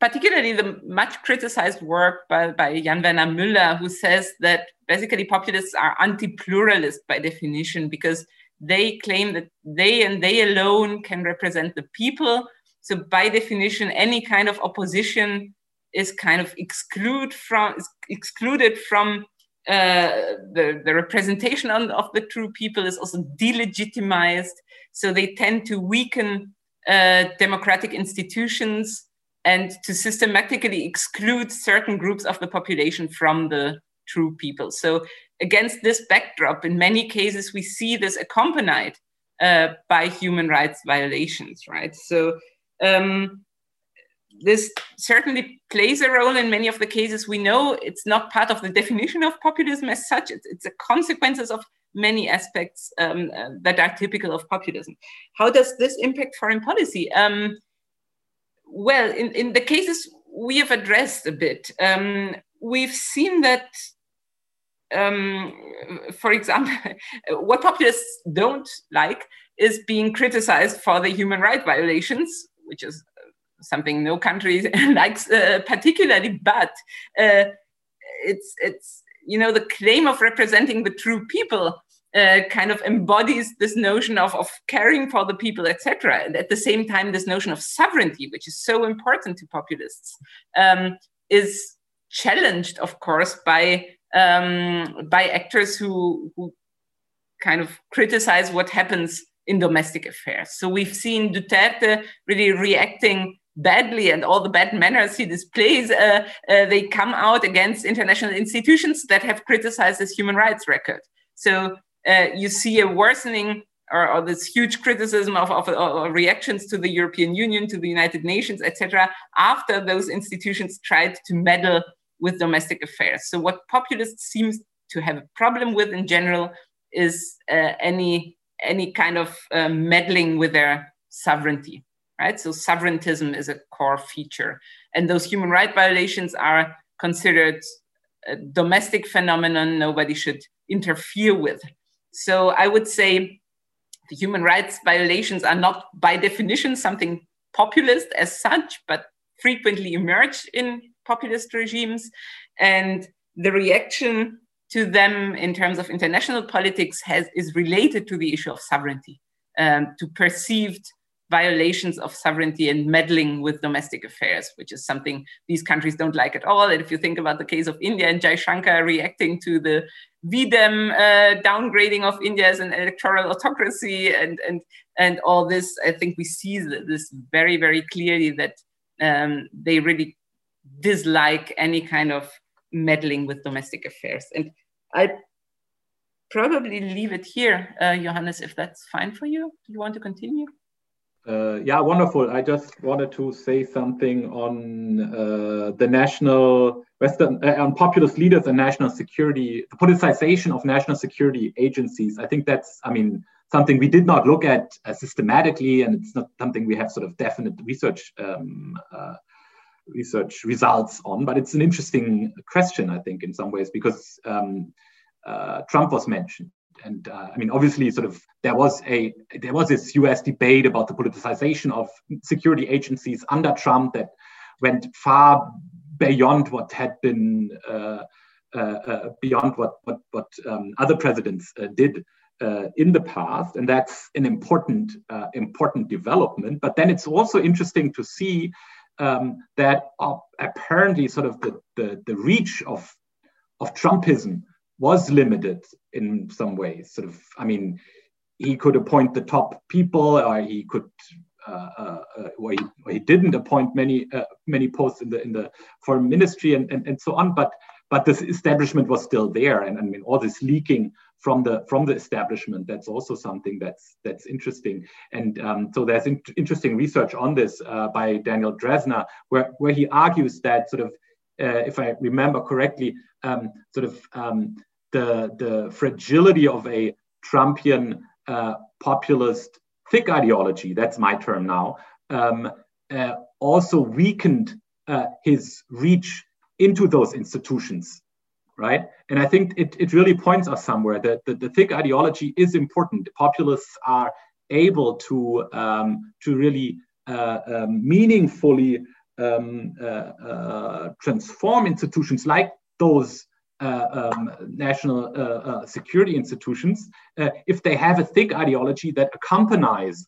particularly the much criticized work by, by Jan Werner Müller, who says that basically populists are anti-pluralist by definition because they claim that they and they alone can represent the people. So by definition, any kind of opposition is kind of exclude from excluded from uh, the, the representation on, of the true people is also delegitimized. So they tend to weaken uh, democratic institutions and to systematically exclude certain groups of the population from the true people. So, against this backdrop, in many cases, we see this accompanied uh, by human rights violations, right? So, um, this certainly plays a role in many of the cases. We know it's not part of the definition of populism as such, it's, it's a consequences of many aspects um, uh, that are typical of populism. How does this impact foreign policy? Um, well, in, in the cases we have addressed a bit, um, we've seen that, um, for example, what populists don't like is being criticized for the human rights violations, which is something no country likes uh, particularly, but uh, it's, it's, you know, the claim of representing the true people uh, kind of embodies this notion of, of caring for the people, etc. And at the same time, this notion of sovereignty, which is so important to populists, um, is challenged, of course, by um, by actors who, who kind of criticize what happens in domestic affairs. So we've seen Duterte really reacting badly and all the bad manners he displays, uh, uh, they come out against international institutions that have criticized his human rights record. So uh, you see a worsening or, or, this huge criticism of, of, of, reactions to the European Union, to the United Nations, etc., after those institutions tried to meddle with domestic affairs. So what populists seem to have a problem with in general is uh, any any kind of uh, meddling with their sovereignty, right? So sovereigntism is a core feature, and those human rights violations are considered a domestic phenomenon. Nobody should interfere with. So I would say the human rights violations are not by definition something populist as such, but frequently emerge in populist regimes. And the reaction to them in terms of international politics has, is related to the issue of sovereignty, um, to perceived violations of sovereignty and meddling with domestic affairs, which is something these countries don't like at all. And if you think about the case of India and Jaishankar reacting to the VDEM uh, downgrading of India as an electoral autocracy and, and, and all this, I think we see this very, very clearly that um, they really dislike any kind of meddling with domestic affairs. And I probably leave it here, uh, Johannes, if that's fine for you. Do you want to continue? Uh, yeah, wonderful. I just wanted to say something on uh, the national Western uh, on populist leaders and national security, the politicization of national security agencies. I think that's, I mean, something we did not look at uh, systematically, and it's not something we have sort of definite research um, uh, research results on. But it's an interesting question, I think, in some ways, because um, uh, Trump was mentioned and uh, I mean, obviously, sort of there was a there was this U.S. debate about the politicization of security agencies under Trump that went far beyond what had been uh, uh, uh beyond what what what um, other presidents uh, did uh, in the past, and that's an important important development. But then it's also interesting to see um, that apparently, sort of the, the the reach of of Trumpism was limited in some ways. Sort of, I mean, he could appoint the top people, or he could, uh, uh, uh or, he, or, he, didn't appoint many uh, many posts in the in the foreign ministry and, and, and so on. But but this establishment was still there, and I mean, all this leaking from the from the establishment that's also something that's that's interesting and um, so there's in interesting research on this uh, by daniel drezner where where he argues that sort of uh, if i remember correctly um, sort of um, the the fragility of a trumpian uh, populist thick ideology that's my term now um, uh, also weakened uh, his reach into those institutions right? And I think it, it really points us somewhere that the, the thick ideology is important. The populists are able to, um, to really uh, um, meaningfully um, uh, uh, transform institutions like those um, national uh, uh, security institutions if they have a thick ideology that accompanies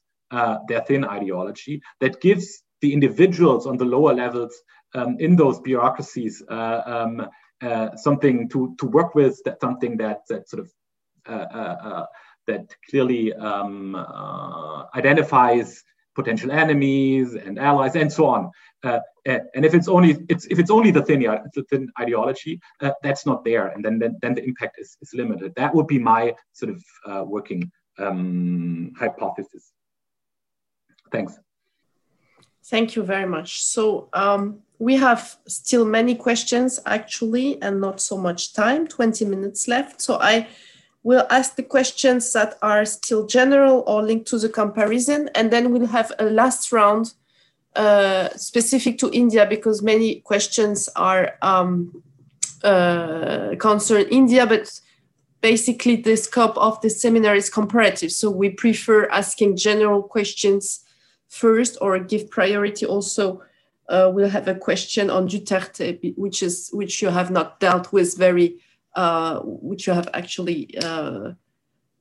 their thin ideology, that gives the individuals on the lower levels um, in those bureaucracies um, uh, something to to work with. That something that that sort of uh, uh, uh that clearly um, uh, identifies potential enemies and allies and so on. And if it's only it's if it's only the thin the thin ideology, that's not there, and then then, then the impact is, is limited. That would be my sort of working um, hypothesis. Thanks. Thank you very much. So um, we have still many questions actually and not so much time 20 minutes left so i will ask the questions that are still general or linked to the comparison and then we'll have a last round uh, specific to india because many questions are um, uh, concern india but basically the scope of the seminar is comparative. So we prefer asking general questions first or give priority also uh, we'll have a question on Duterte, which is which you have not dealt with very, uh, which you have actually uh,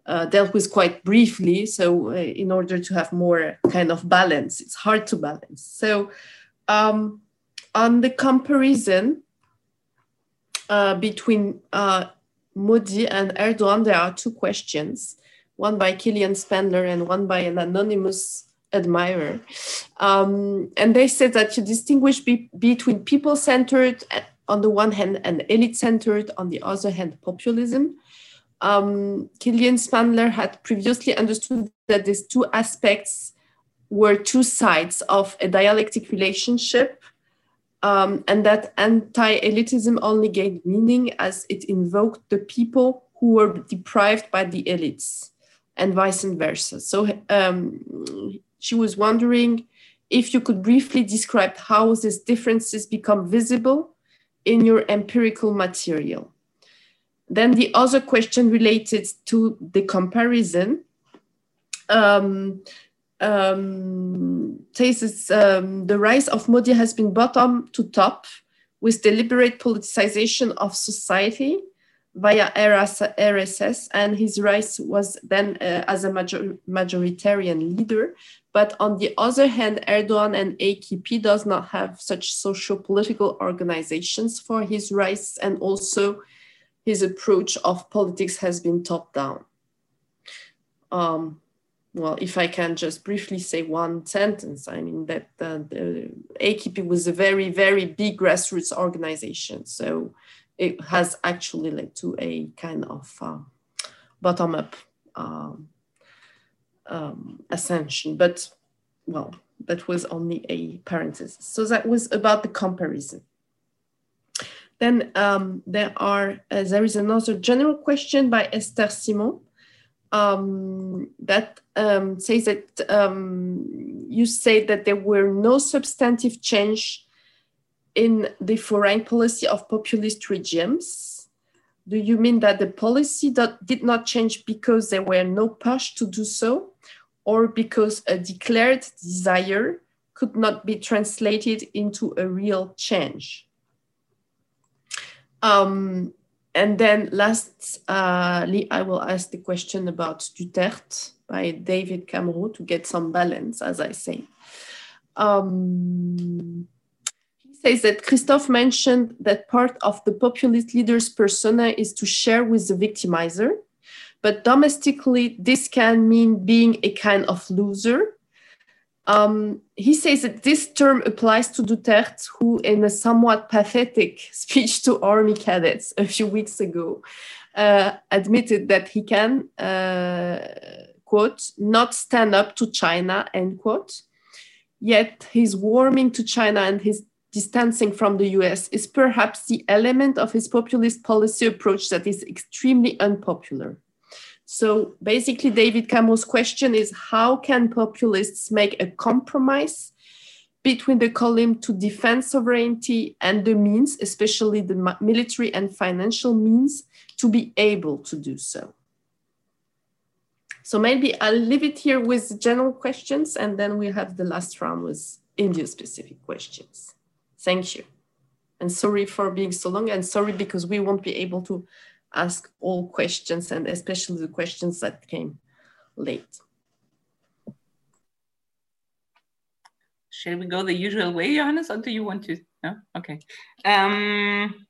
uh dealt with quite briefly. So uh, in order to have more kind of balance, it's hard to balance. So um, on the comparison uh, between Modi and Erdogan, there are two questions, one by Kilian Spandler and one by an anonymous admirer. Um, and they said that you distinguish be between people centered on the one hand and elite centered on the other hand, populism. Um, Kilian Spandler had previously understood that these two aspects were two sides of a dialectic relationship. Um, and that anti elitism only gained meaning as it invoked the people who were deprived by the elites and vice versa. So um, she was wondering if you could briefly describe how these differences become visible in your empirical material. Then the other question related to the comparison um, um, says um, the rise of Modi has been bottom to top with deliberate politicization of society via RSS, and his rise was then uh, as a major, majoritarian leader. But on the other hand, Erdogan and AKP does not have such socio-political organizations for his rise, and also his approach of politics has been top down. Um, well, if I can just briefly say one sentence, I mean that uh, the AKP was a very, very big grassroots organization. So it has actually led to a kind of uh, bottom up um, um, ascension. But well, that was only a parenthesis. So that was about the comparison. Then um, there are uh, there is another general question by Esther Simon um, that um, says that um, you say that there were no substantive change in the foreign policy of populist regimes? Do you mean that the policy that did not change because there were no push to do so, or because a declared desire could not be translated into a real change? Um, and then lastly, I will ask the question about Duterte by David Cameron to get some balance, as I say. Um, he says that Christophe mentioned that part of the populist leader's persona is to share with the victimizer, but domestically, this can mean being a kind of loser. Um, he says that this term applies to Duterte, who, in a somewhat pathetic speech to army cadets a few weeks ago, uh, admitted that he can, uh, quote, not stand up to China, end quote. Yet his warming to China and his distancing from the US is perhaps the element of his populist policy approach that is extremely unpopular. So basically, David Cameron's question is how can populists make a compromise between the claim to defend sovereignty and the means, especially the military and financial means, to be able to do so? So maybe I'll leave it here with general questions and then we'll have the last round with India specific questions. Thank you. And sorry for being so long and sorry because we won't be able to ask all questions and especially the questions that came late. Shall we go the usual way, Johannes, or do you want to? No? Okay. Um,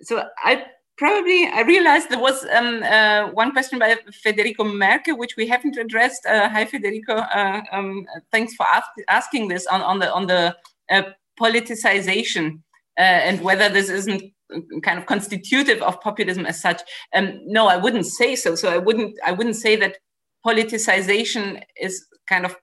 so I probably, I realized there was um, uh, one question by Federico Merke, which we haven't addressed. Uh, hi, Federico. Uh, um, thanks for ask, asking this on, on the, on the uh, politicization uh, and whether this isn't kind of constitutive of populism as such. Um, no, I wouldn't say so. So I wouldn't I wouldn't say that politicization is kind of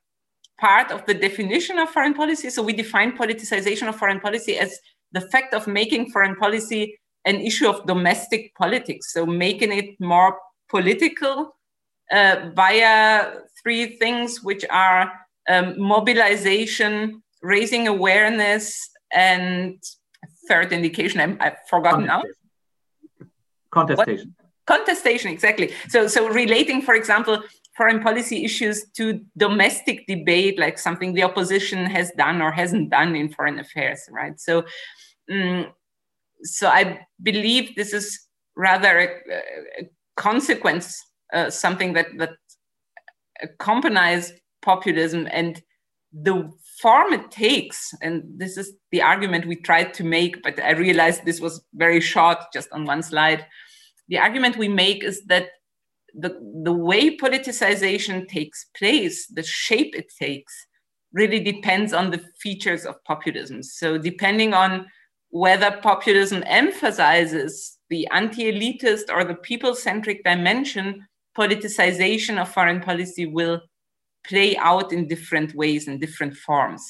part of the definition of foreign policy. So we define politicization of foreign policy as the fact of making foreign policy an issue of domestic politics. So making it more political uh, via three things, which are um, mobilization, raising awareness, and third indication I'm, I've forgotten now. Contestation. What? Contestation, exactly. So, so relating, for example, foreign policy issues to domestic debate, like something the opposition has done or hasn't done in foreign affairs, right? So, um, so I believe this is rather a, a consequence, uh, something that that accompanies populism and the form it takes, and this is the argument we tried to make, but I realized this was very short, just on one slide. The argument we make is that the, the way politicization takes place, the shape it takes, really depends on the features of populism. So, depending on whether populism emphasizes the anti elitist or the people centric dimension, politicization of foreign policy will play out in different ways in different forms.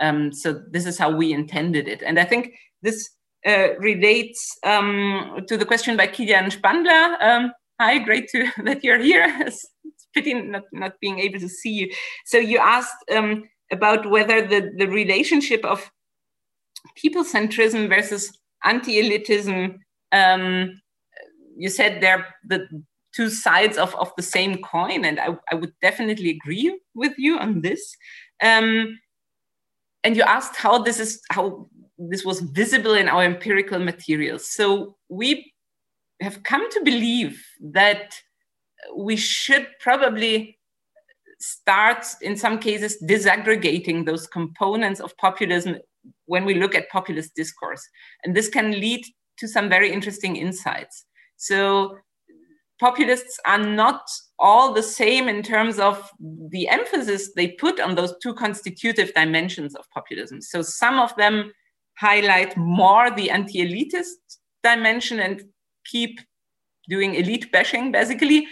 Um, so this is how we intended it. And I think this uh, relates um, to the question by Kilian Spandler. Um, hi, great to, that you're here. It's, pity not, not being able to see you. So you asked um, about whether the, the relationship of people centrism versus anti-elitism um, you said there the two sides of, of the same coin. And I, I would definitely agree with you on this. Um, and you asked how this is how this was visible in our empirical materials. So we have come to believe that we should probably start in some cases disaggregating those components of populism when we look at populist discourse and this can lead to some very interesting insights so populists are not all the same in terms of the emphasis they put on those two constitutive dimensions of populism. So some of them highlight more the anti elitist dimension and keep doing elite bashing basically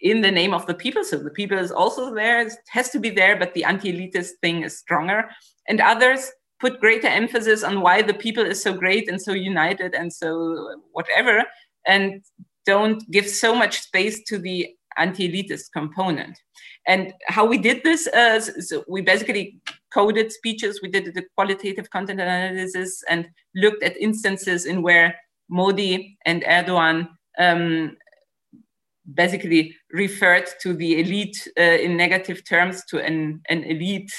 in the name of the people. So the people is also there, it has to be there, but the anti elitist thing is stronger. And others put greater emphasis on why the people is so great and so united and so whatever. And don't give so much space to the anti-elitist component. And how we did this, is so we basically coded speeches, we did the qualitative content analysis and looked at instances in where Modi and Erdogan um, basically referred to the elite uh, in negative terms to an, an elite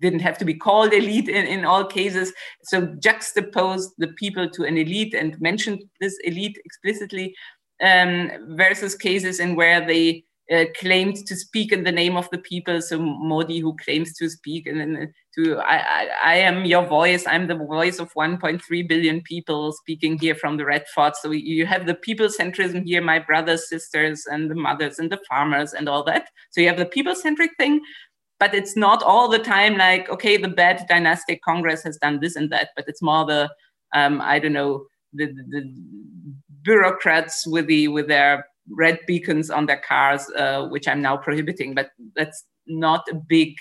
didn't have to be called elite in, in all cases. So juxtaposed the people to an elite and mentioned this elite explicitly um, versus cases in where they uh, claimed to speak in the name of the people. So Modi, who claims to speak and then to I, I, I, am your voice. I'm the voice of 1.3 billion people speaking here from the Red Fort. So you have the people centrism here, my brothers, sisters, and the mothers and the farmers and all that. So you have the people centric thing, but it's not all the time like okay, the bad dynastic Congress has done this and that, but it's more the um, I don't know the, the, bureaucrats with the with their red beacons on their cars, uh, which I'm now prohibiting, but that's not a big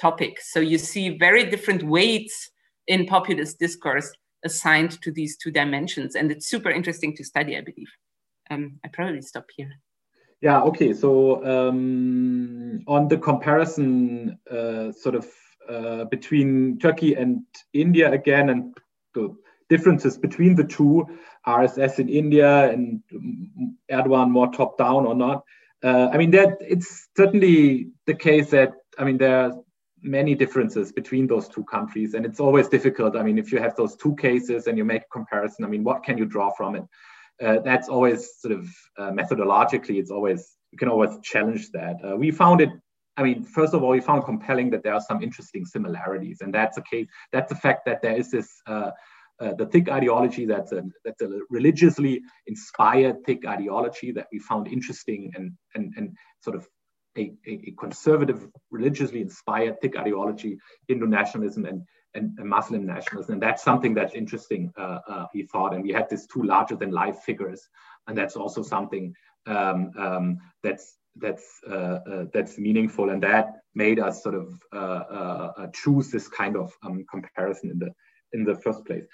topic. So you see very different weights in populist discourse assigned to these two dimensions. And it's super interesting to study, I believe. Um, I probably stop here. Yeah, okay. So um, on the comparison uh, sort of uh, between Turkey and India again, and the differences between the two, RSS in India and Erdogan more top down or not. Uh, I mean, that it's certainly the case that I mean there are many differences between those two countries, and it's always difficult. I mean, if you have those two cases and you make a comparison, I mean, what can you draw from it? Uh, that's always sort of uh, methodologically, it's always you can always challenge that. Uh, we found it. I mean, first of all, we found compelling that there are some interesting similarities, and that's a case. That's the fact that there is this uh, uh, the thick ideology that's a, that's a religiously inspired thick ideology that we found interesting and, and, and sort of a, a conservative, religiously inspired thick ideology, Hindu nationalism and, and, and Muslim nationalism. And that's something that's interesting, uh, uh, we thought. And we had these two larger than life figures. And that's also something um, um, that's that's uh, uh, that's meaningful, and that made us sort of uh, uh, choose this kind of um, comparison in the in the first place.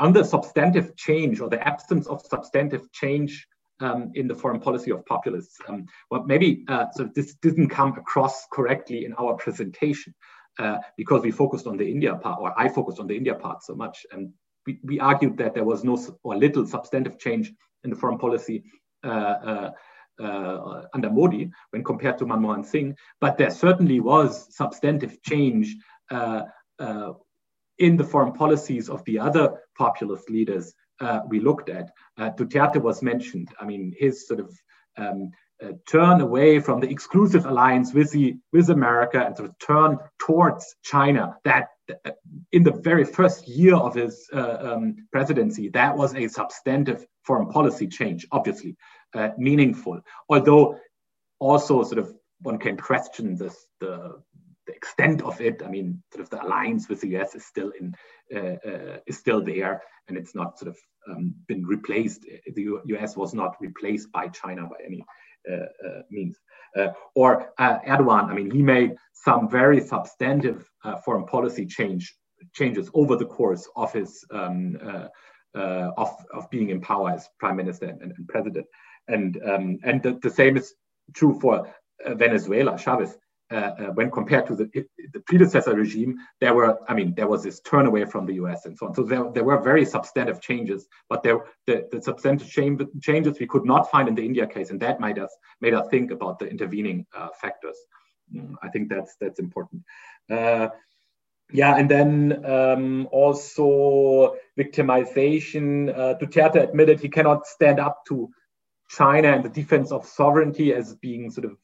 On the substantive change or the absence of substantive change um, in the foreign policy of populists, um, well, maybe uh, so this didn't come across correctly in our presentation uh, because we focused on the India part, or I focused on the India part so much, and we, we argued that there was no or little substantive change in the foreign policy. Uh, uh, uh, under Modi when compared to Manmohan Singh, but there certainly was substantive change uh, in the foreign policies of the other populist leaders we looked at. Duterte was mentioned. I mean, his sort of um, turn away from the exclusive alliance with the with America and sort of turn towards China. That uh, in the very first year of his uh, um, presidency, that was a substantive foreign policy change, obviously uh, meaningful. Although also sort of one can question this the the extent of it, I mean, sort of the alliance with the US is still in uh, uh, is still there, and it's not sort of um, been replaced. The US was not replaced by China by any uh, uh means. Uh, or uh, Erdogan, I mean, he made some very substantive foreign policy change changes over the course of his um, of, of being in power as prime minister and, and president. And um, and the, the, same is true for Venezuela, Chavez. Uh, uh, when compared to the, the, predecessor regime, there were, I mean, there was this turn away from the US and so on. So there, there were very substantive changes, but there, the, the substantive changes we could not find in the India case, and that made us made us think about the intervening uh, factors. Mm, I think that's that's important. Yeah, and then um, also victimization. Uh, Duterte admitted he cannot stand up to China and the defense of sovereignty as being sort of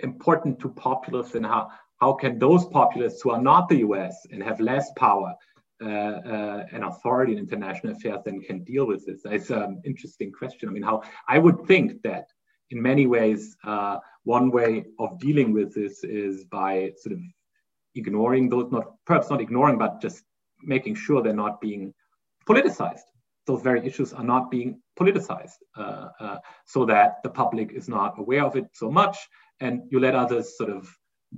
important to populists and how, how can those populists who are not the US and have less power uh, uh, and authority in international affairs then can deal with this? It's an interesting question. I mean, how I would think that in many ways, uh, one way of dealing with this is by sort of ignoring those, not perhaps not ignoring, but just making sure they're not being politicized. Those very issues are not being politicized uh, uh, so that the public is not aware of it so much and you let others sort of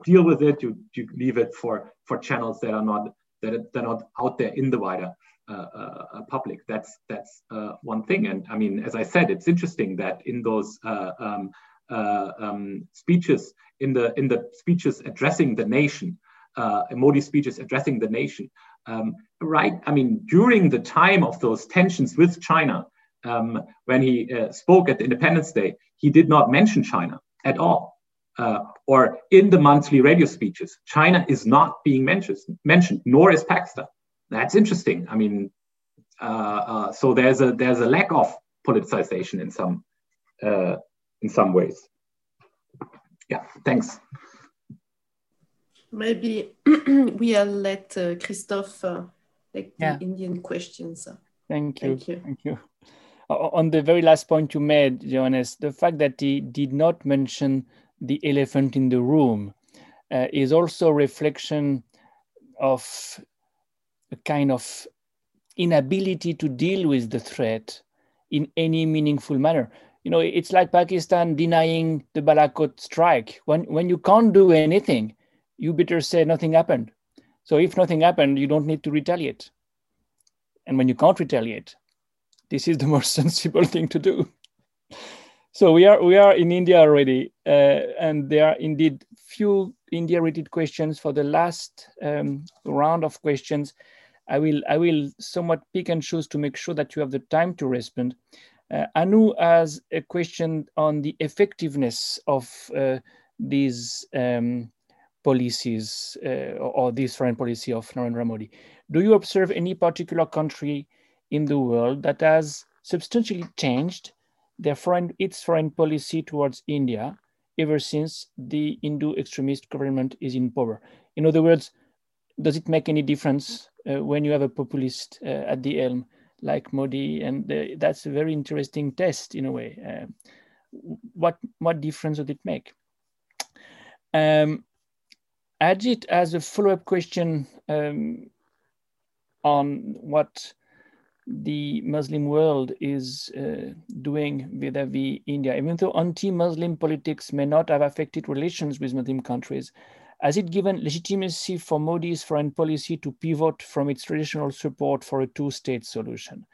deal with it. You, you leave it for, for channels that are not that are, that are not out there in the wider uh, uh, uh, public. That's that's uh, one thing. And I mean, as I said, it's interesting that in those uh, um, uh, um, speeches, in the in the speeches addressing the nation, Modi speeches addressing the nation, um, right? I mean, during the time of those tensions with China, um, when he spoke at Independence Day, he did not mention China at all uh, or in the monthly radio speeches, China is not being mentioned, mentioned nor is Pakistan. That's interesting. I mean, uh, uh, so there's a there's a lack of politicization in some uh, in some ways. yeah, thanks. Maybe we'll let uh, Christophe uh, take yeah. the Indian questions. Thank you. Thank you. Thank you. On the very last point you made, Johannes, the fact that he did not mention the elephant in the room uh, is also a reflection of a kind of inability to deal with the threat in any meaningful manner. You know, it's like Pakistan denying the Balakot strike. When, when you can't do anything, you better say nothing happened. So if nothing happened, you don't need to retaliate. And when you can't retaliate, this is the most sensible thing to do. So we are we are in India already, uh, and there are indeed few India-related questions for the last um, round of questions. I will I will somewhat pick and choose to make sure that you have the time to respond. Uh, Anu has a question on the effectiveness of uh, these um, policies uh, or this foreign policy of Narendra Modi. Do you observe any particular country in the world that has substantially changed their foreign, its foreign policy towards India ever since the Hindu extremist government is in power? In other words, does it make any difference uh, when you have a populist uh, at the helm like Modi? And that's a very interesting test in a way. Uh, what, what difference would it make? Um, Ajit as a follow-up question um, on what the Muslim world is uh, doing vis-a-vis India. Even though anti-Muslim politics may not have affected relations with Muslim countries, has it given legitimacy for Modi's foreign policy to pivot from its traditional support for a two-state solution?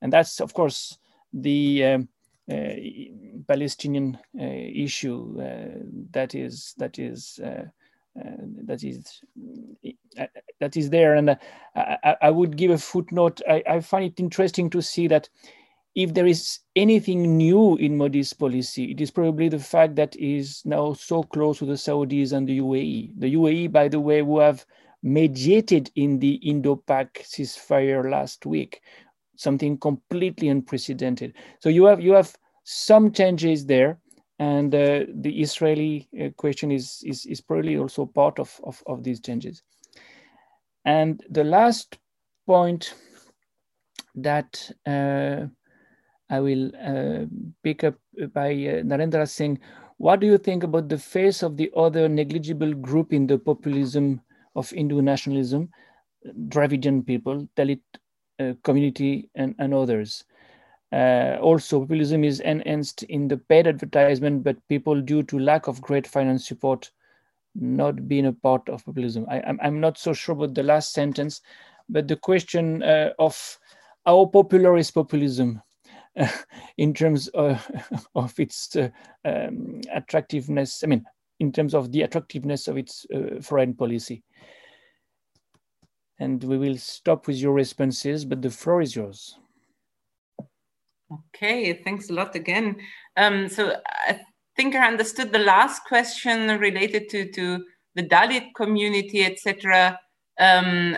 And that's, of course, the um, uh, Palestinian uh, issue uh, that is that is uh, that is uh, that is there. And uh, I, I, would give a footnote. I, I, find it interesting to see that if there is anything new in Modi's policy, it is probably the fact that is now so close to the Saudis and the UAE. The UAE, by the way, who have mediated in the Indo-Pak ceasefire last week, something completely unprecedented. So you have you have some changes there and uh, the Israeli uh, question is, is, is probably also part of, of, of, these changes. And the last point that uh, I will uh, pick up by uh, Narendra Singh, what do you think about the face of the other negligible group in the populism of Hindu nationalism, Dravidian people, Dalit uh, community and, and others? Uh, also, populism is enhanced in the paid advertisement, but people, due to lack of great finance support, not being a part of populism. I, am I'm, I'm not so sure about the last sentence, but the question uh, of how popular is populism uh, in terms of, of its uh, um, attractiveness, I mean, in terms of the attractiveness of its uh, foreign policy. And we will stop with your responses, but the floor is yours. Okay, thanks a lot again. Um, so I think I understood the last question related to, to the Dalit community, etc. Um,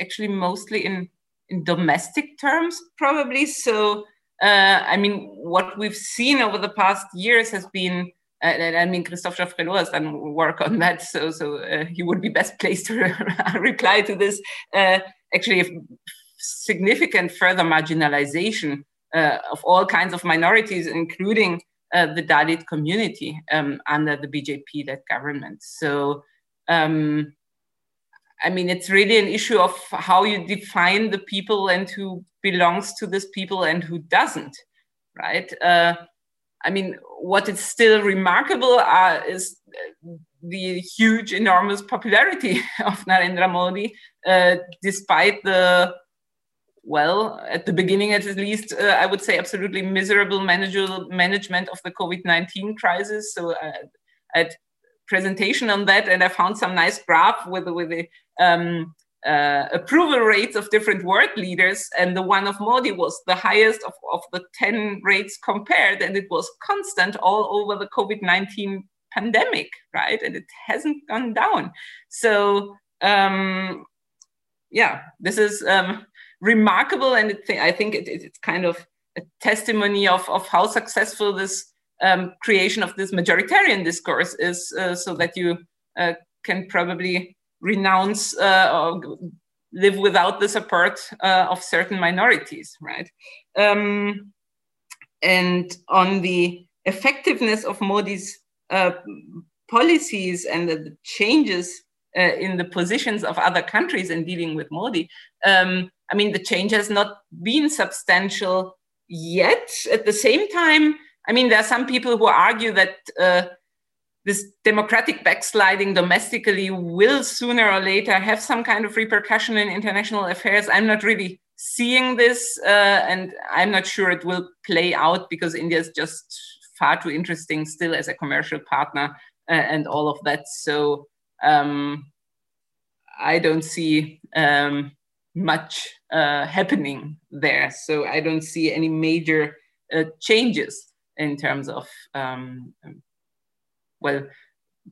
actually, mostly in, in domestic terms, probably. So, uh, I mean, what we've seen over the past years has been uh, I mean, Christophe Jaffrelot has done work on that, so so uh, he would be best placed to reply to this. Uh, actually, significant further marginalization of all kinds of minorities, including uh, the Dalit community um, under the BJP-led government. So, um, I mean, it's really an issue of how you define the people and who belongs to this people and who doesn't, right? Uh, I mean, what is still remarkable uh, is the huge, enormous popularity of Narendra Modi, uh, despite the well, at the beginning at least, uh, I would say absolutely miserable management of the COVID-19 crisis. So uh, had presentation on that and I found some nice graph with, with the um, uh, approval rates of different world leaders. And the one of Modi was the highest of, of the 10 rates compared. And it was constant all over the COVID-19 pandemic, right? And it hasn't gone down. So um, yeah, this is um, remarkable, and it, I think it, it's kind of a testimony of, of how successful this um, creation of this majoritarian discourse is uh, so that you uh, can probably renounce uh, or live without the support uh, of certain minorities, right? Um, and on the effectiveness of Modi's uh, policies and the changes uh, in the positions of other countries in dealing with Modi, um, I mean, the change has not been substantial yet. At the same time, I mean, there are some people who argue that uh, this democratic backsliding domestically will sooner or later have some kind of repercussion in international affairs. I'm not really seeing this, uh, and I'm not sure it will play out because India is just far too interesting still as a commercial partner uh, and all of that. So um, I don't see um, much uh, happening there. So I don't see any major uh, changes in terms of um, well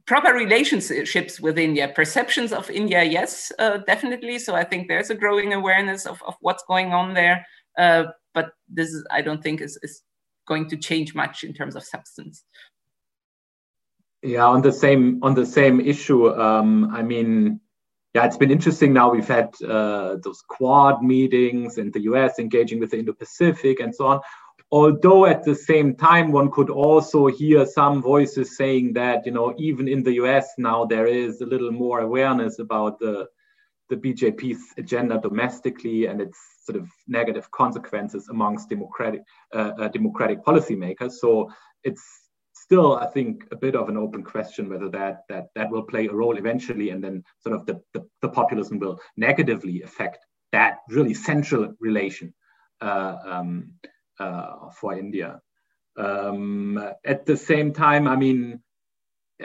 proper relationships with India, perceptions of India, yes, uh, definitely. So I think there's a growing awareness of, of what's going on there. Uh, but this is, I don't think is, is going to change much in terms of substance. Yeah, on the same on the same issue. Um, I mean, yeah, it's been interesting. Now we've had uh, those Quad meetings and the U.S. engaging with the Indo-Pacific and so on although at the same time one could also hear some voices saying that you know even in the US now there is a little more awareness about the the BJP's agenda domestically and its sort of negative consequences amongst democratic uh, uh, democratic policymakers. So it's still, I think, a bit of an open question whether that that that will play a role eventually, and then sort of the the, the populism will negatively affect that really central relation. Uh, um, uh, for India. Um, at the same time, I mean,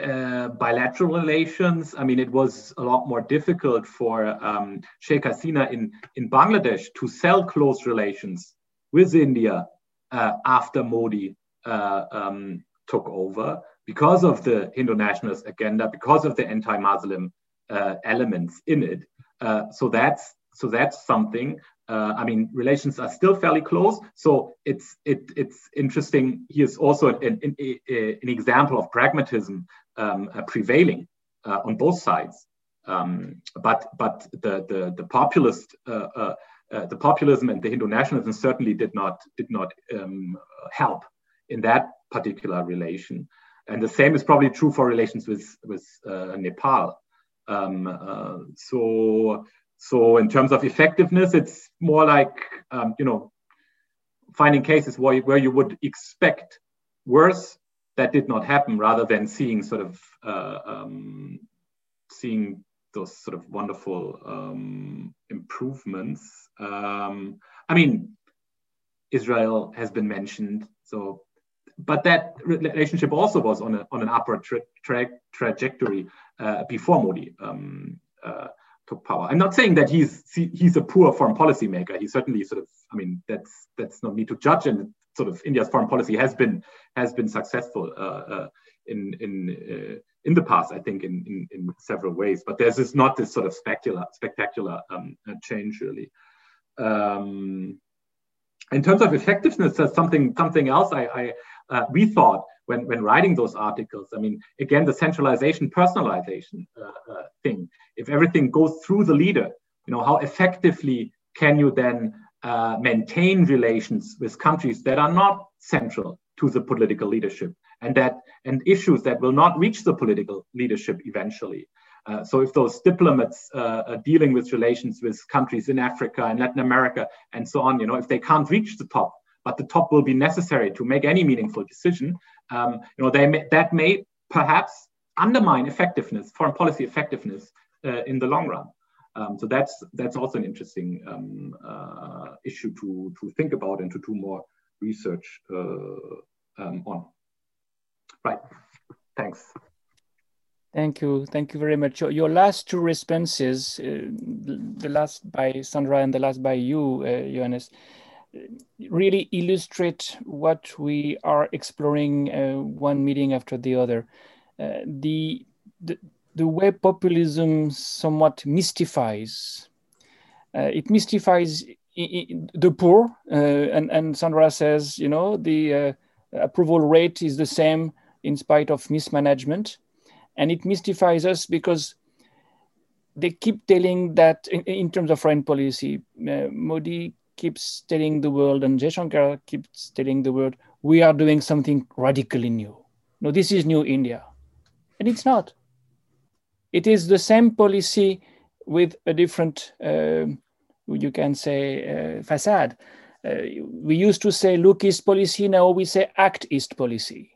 uh, bilateral relations, I mean, it was a lot more difficult for um, Sheikh Hasina in, in Bangladesh to sell close relations with India uh, after Modi uh, um, took over because of the Hindu nationalist agenda, because of the anti-Muslim uh, elements in it. Uh, so that's so that's something uh, I mean, relations are still fairly close. So it's it, it's interesting. Here's also an, an, an example of pragmatism um, uh, prevailing uh, on both sides. Um, but but the the, the populist uh, the populism and the Hindu nationalism certainly did not did not um, help in that particular relation. And the same is probably true for relations with with Nepal. Um, so so in terms of effectiveness, it's more like um, you know finding cases where, where you would expect worse that did not happen, rather than seeing sort of uh, um, seeing those sort of wonderful um, improvements. Um, I mean, Israel has been mentioned, so but that relationship also was on, a, on an upward tra tra trajectory uh, before Modi. Um, uh, took power. I'm not saying that he's he's a poor foreign policy maker. He certainly sort of, I mean, that's that's not me to judge. And sort of India's foreign policy has been has been successful uh, uh, in in uh, in the past. I think in, in, in several ways. But there's this not this sort of spectacular spectacular um, uh, change really. Um, in terms of effectiveness, there's something something else I, I uh, we thought when, when writing those articles. I mean, again, the centralization, personalization uh, uh, thing. If everything goes through the leader, you know, how effectively can you then uh, maintain relations with countries that are not central to the political leadership and that and issues that will not reach the political leadership eventually. Uh, so if those diplomats uh, are dealing with relations with countries in Africa and Latin America and so on, you know, if they can't reach the top, but the top will be necessary to make any meaningful decision, um, you know, may, that may perhaps undermine effectiveness, foreign policy effectiveness uh, in the long run. Um, so that's that's also an interesting um, uh, issue to to think about and to do more research uh, um, on. Right. Thanks. Thank you. Thank you very much. Your, your last two responses, uh, the last by Sandra and the last by you, uh, Johannes, really illustrate what we are exploring uh, one meeting after the other. Uh, the, the, the way populism somewhat mystifies. Uh, it mystifies the poor, uh, and, and Sandra says, you know, the uh, approval rate is the same in spite of mismanagement. And it mystifies us because they keep telling that in, in terms of foreign policy, uh, Modi keeps telling the world and Jaishankar keeps telling the world, we are doing something radically new. No, this is new India. And it's not. It is the same policy with a different, uh, you can say, uh, facade. Uh, we used to say look east policy, now we say act east policy.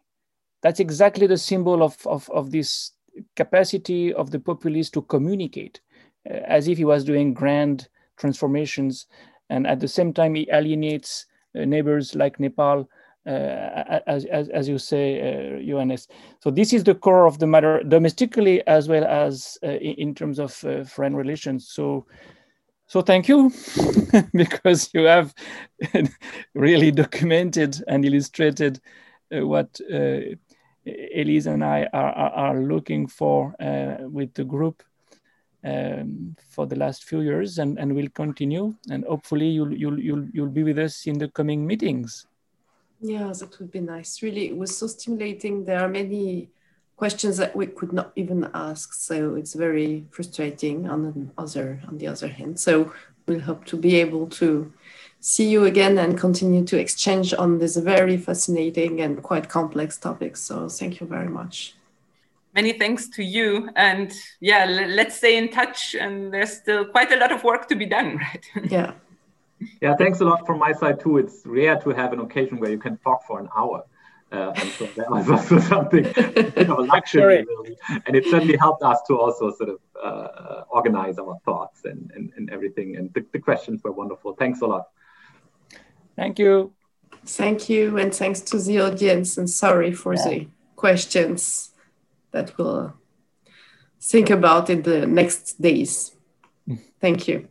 That's exactly the symbol of, of, of this capacity of the populace to communicate, uh, as if he was doing grand transformations. And at the same time, he alienates uh, neighbors like Nepal uh, as, as, as, you say, uh, Johannes. So this is the core of the matter, domestically as well as uh, in, terms of uh, foreign relations. So, so thank you, because you have really documented and illustrated uh, what Elise and I are, are, are looking for with the group um, for the last few years, and, and will continue. And hopefully, you'll, you'll, you'll, you'll be with us in the coming meetings. Yeah, that would be nice. Really, it was so stimulating. There are many questions that we could not even ask, so it's very frustrating. On the other, on the other hand, so we'll hope to be able to see you again and continue to exchange on this very fascinating and quite complex topic. So thank you very much. Many thanks to you. And yeah, let's stay in touch. And there's still quite a lot of work to be done, right? Yeah. Yeah, thanks a lot from my side too. It's rare to have an occasion where you can talk for an hour. Uh, and so that was also something of a luxury, really. And it certainly helped us to also sort of uh, organize our thoughts and, and, and everything. And the, the questions were wonderful. Thanks a lot. Thank you. Thank you. And thanks to the audience. And sorry for yeah. the questions that we'll think about in the next days. Thank you.